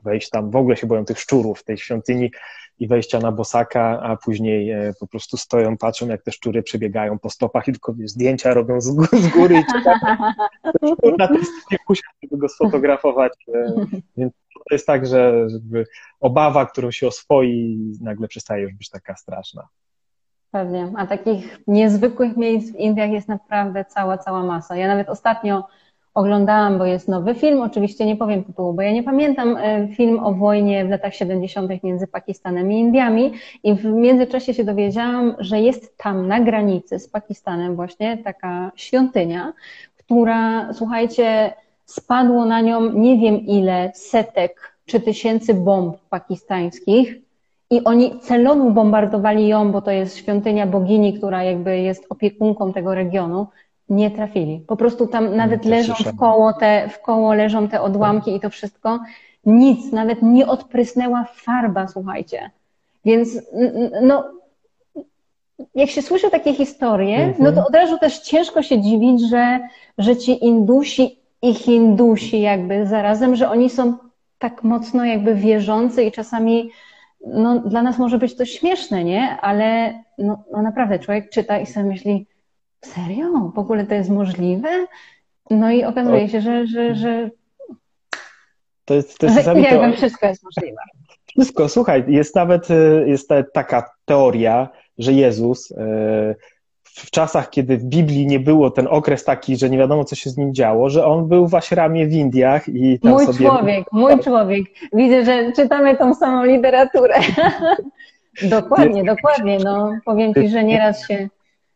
wejść tam, w ogóle się boją tych szczurów w tej świątyni i wejścia na bosaka, a później e, po prostu stoją, patrzą jak te szczury przebiegają po stopach i tylko zdjęcia robią z, z góry i czekają na tym żeby go sfotografować. E, więc to jest tak, że obawa, którą się oswoi, nagle przestaje już być taka straszna. Pewnie, a takich niezwykłych miejsc w Indiach jest naprawdę cała, cała masa. Ja nawet ostatnio oglądałam, bo jest nowy film, oczywiście nie powiem tytułu, bo ja nie pamiętam e, film o wojnie w latach 70. między Pakistanem i Indiami i w międzyczasie się dowiedziałam, że jest tam na granicy z Pakistanem właśnie taka świątynia, która, słuchajcie, spadło na nią nie wiem ile setek czy tysięcy bomb pakistańskich i oni celowo bombardowali ją, bo to jest świątynia bogini, która jakby jest opiekunką tego regionu. Nie trafili. Po prostu tam nawet leżą w koło, te, w koło leżą te odłamki i to wszystko. Nic, nawet nie odprysnęła farba, słuchajcie. Więc no, jak się słyszy takie historie, no to mhm. od razu też ciężko się dziwić, że, że ci Indusi i Hindusi jakby zarazem, że oni są tak mocno jakby wierzący i czasami no, dla nas może być to śmieszne, nie? Ale no, no naprawdę człowiek czyta i sobie myśli, serio? W ogóle to jest możliwe? No i okazuje się, że, że, że to jest, to jest czasami to... wszystko jest możliwe. Wszystko, słuchaj, jest nawet jest taka teoria, że Jezus e, w czasach, kiedy w Biblii nie było ten okres taki, że nie wiadomo, co się z nim działo, że on był w Ashramie w Indiach i tam Mój sobie... człowiek, mój człowiek. Widzę, że czytamy tą samą literaturę. dokładnie, dokładnie. No, powiem Ci, że nieraz się,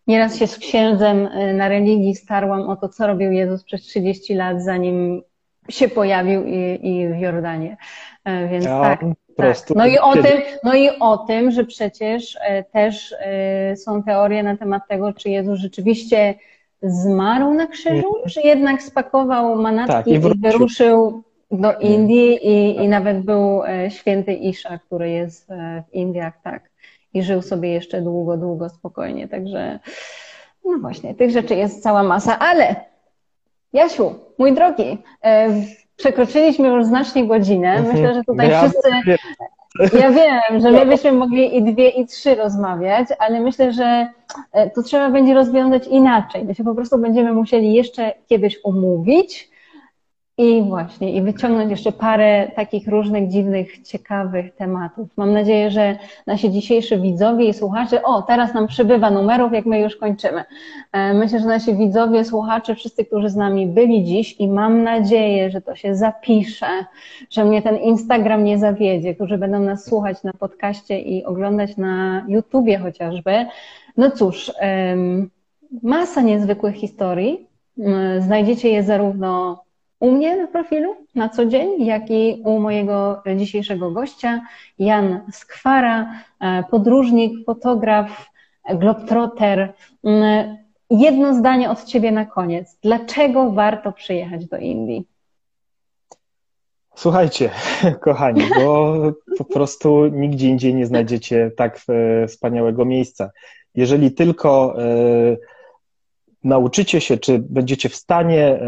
nieraz się z księdzem y, na religii starłam o to, co robił Jezus przez 30 lat, zanim się pojawił i, i w Jordanie. E, więc ja, tak. Tak. No i, o tym, no i o tym, że przecież e, też e, są teorie na temat tego, czy Jezus rzeczywiście zmarł na krzyżu, czy jednak spakował manatki tak, i, i wyruszył do Indii i, i nawet był e, święty Isza, który jest w Indiach, tak. I żył sobie jeszcze długo, długo spokojnie. Także no właśnie, tych rzeczy jest cała masa, ale Jasiu, mój drogi, przekroczyliśmy już znacznie godzinę. Mhm. Myślę, że tutaj ja wszyscy. Ja wiem, że my byśmy mogli i dwie, i trzy rozmawiać, ale myślę, że e, to trzeba będzie rozwiązać inaczej. My się po prostu będziemy musieli jeszcze kiedyś umówić i właśnie, i wyciągnąć jeszcze parę takich różnych dziwnych, ciekawych tematów. Mam nadzieję, że nasi dzisiejsi widzowie i słuchacze, o, teraz nam przybywa numerów, jak my już kończymy. E, myślę, że nasi widzowie, słuchacze, wszyscy, którzy z nami byli dziś i mam nadzieję, że to się zapisze, że mnie ten Instagram nie zawiedzie, którzy będą nas słuchać na podcaście i oglądać na YouTubie chociażby. No cóż, masa niezwykłych historii. Znajdziecie je zarówno u mnie na profilu na co dzień, jak i u mojego dzisiejszego gościa, Jan Skwara, e, podróżnik, fotograf, globtrotter. Mm, jedno zdanie od Ciebie na koniec. Dlaczego warto przyjechać do Indii? Słuchajcie, kochani, bo po prostu nigdzie indziej nie znajdziecie tak e, wspaniałego miejsca. Jeżeli tylko e, nauczycie się, czy będziecie w stanie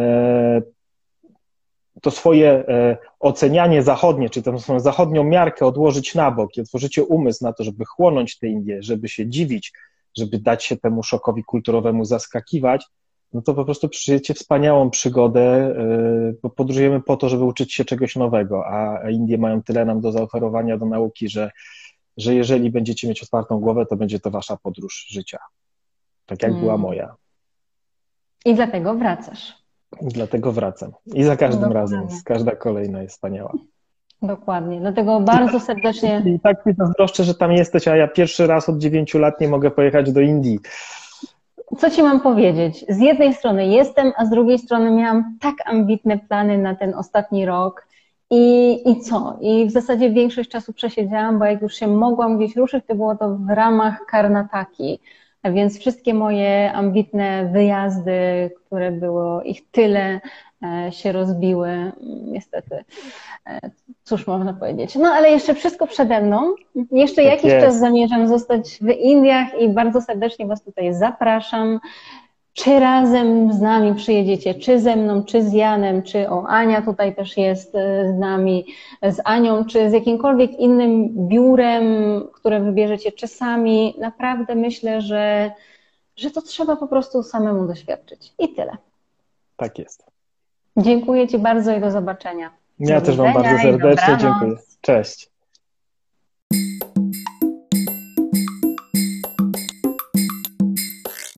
to swoje e, ocenianie zachodnie, czy tę swoją zachodnią miarkę odłożyć na bok i otworzycie umysł na to, żeby chłonąć te Indie, żeby się dziwić żeby dać się temu szokowi kulturowemu zaskakiwać, no to po prostu przeżyjecie wspaniałą przygodę, bo podróżujemy po to, żeby uczyć się czegoś nowego, a Indie mają tyle nam do zaoferowania do nauki, że, że jeżeli będziecie mieć otwartą głowę, to będzie to wasza podróż życia. Tak jak hmm. była moja. I dlatego wracasz. Dlatego wracam. I za każdym Dokładnie. razem. Każda kolejna jest wspaniała. Dokładnie. Dlatego bardzo serdecznie. I tak mi zazdroszczę, że tam jesteś, a ja pierwszy raz od dziewięciu lat nie mogę pojechać do Indii. Co ci mam powiedzieć? Z jednej strony jestem, a z drugiej strony miałam tak ambitne plany na ten ostatni rok. I, I co? I w zasadzie większość czasu przesiedziałam, bo jak już się mogłam gdzieś ruszyć, to było to w ramach Karnataki. Więc wszystkie moje ambitne wyjazdy, które było ich tyle, e, się rozbiły. Niestety, e, cóż można powiedzieć. No ale jeszcze wszystko przede mną. Jeszcze tak jakiś jest. czas zamierzam zostać w Indiach i bardzo serdecznie Was tutaj zapraszam czy razem z nami przyjedziecie, czy ze mną, czy z Janem, czy o Ania tutaj też jest e, z nami, z Anią, czy z jakimkolwiek innym biurem, które wybierzecie, czy sami. Naprawdę myślę, że, że to trzeba po prostu samemu doświadczyć. I tyle. Tak jest. Dziękuję Ci bardzo i do zobaczenia. Ja do też Wam bardzo serdecznie dziękuję. Cześć.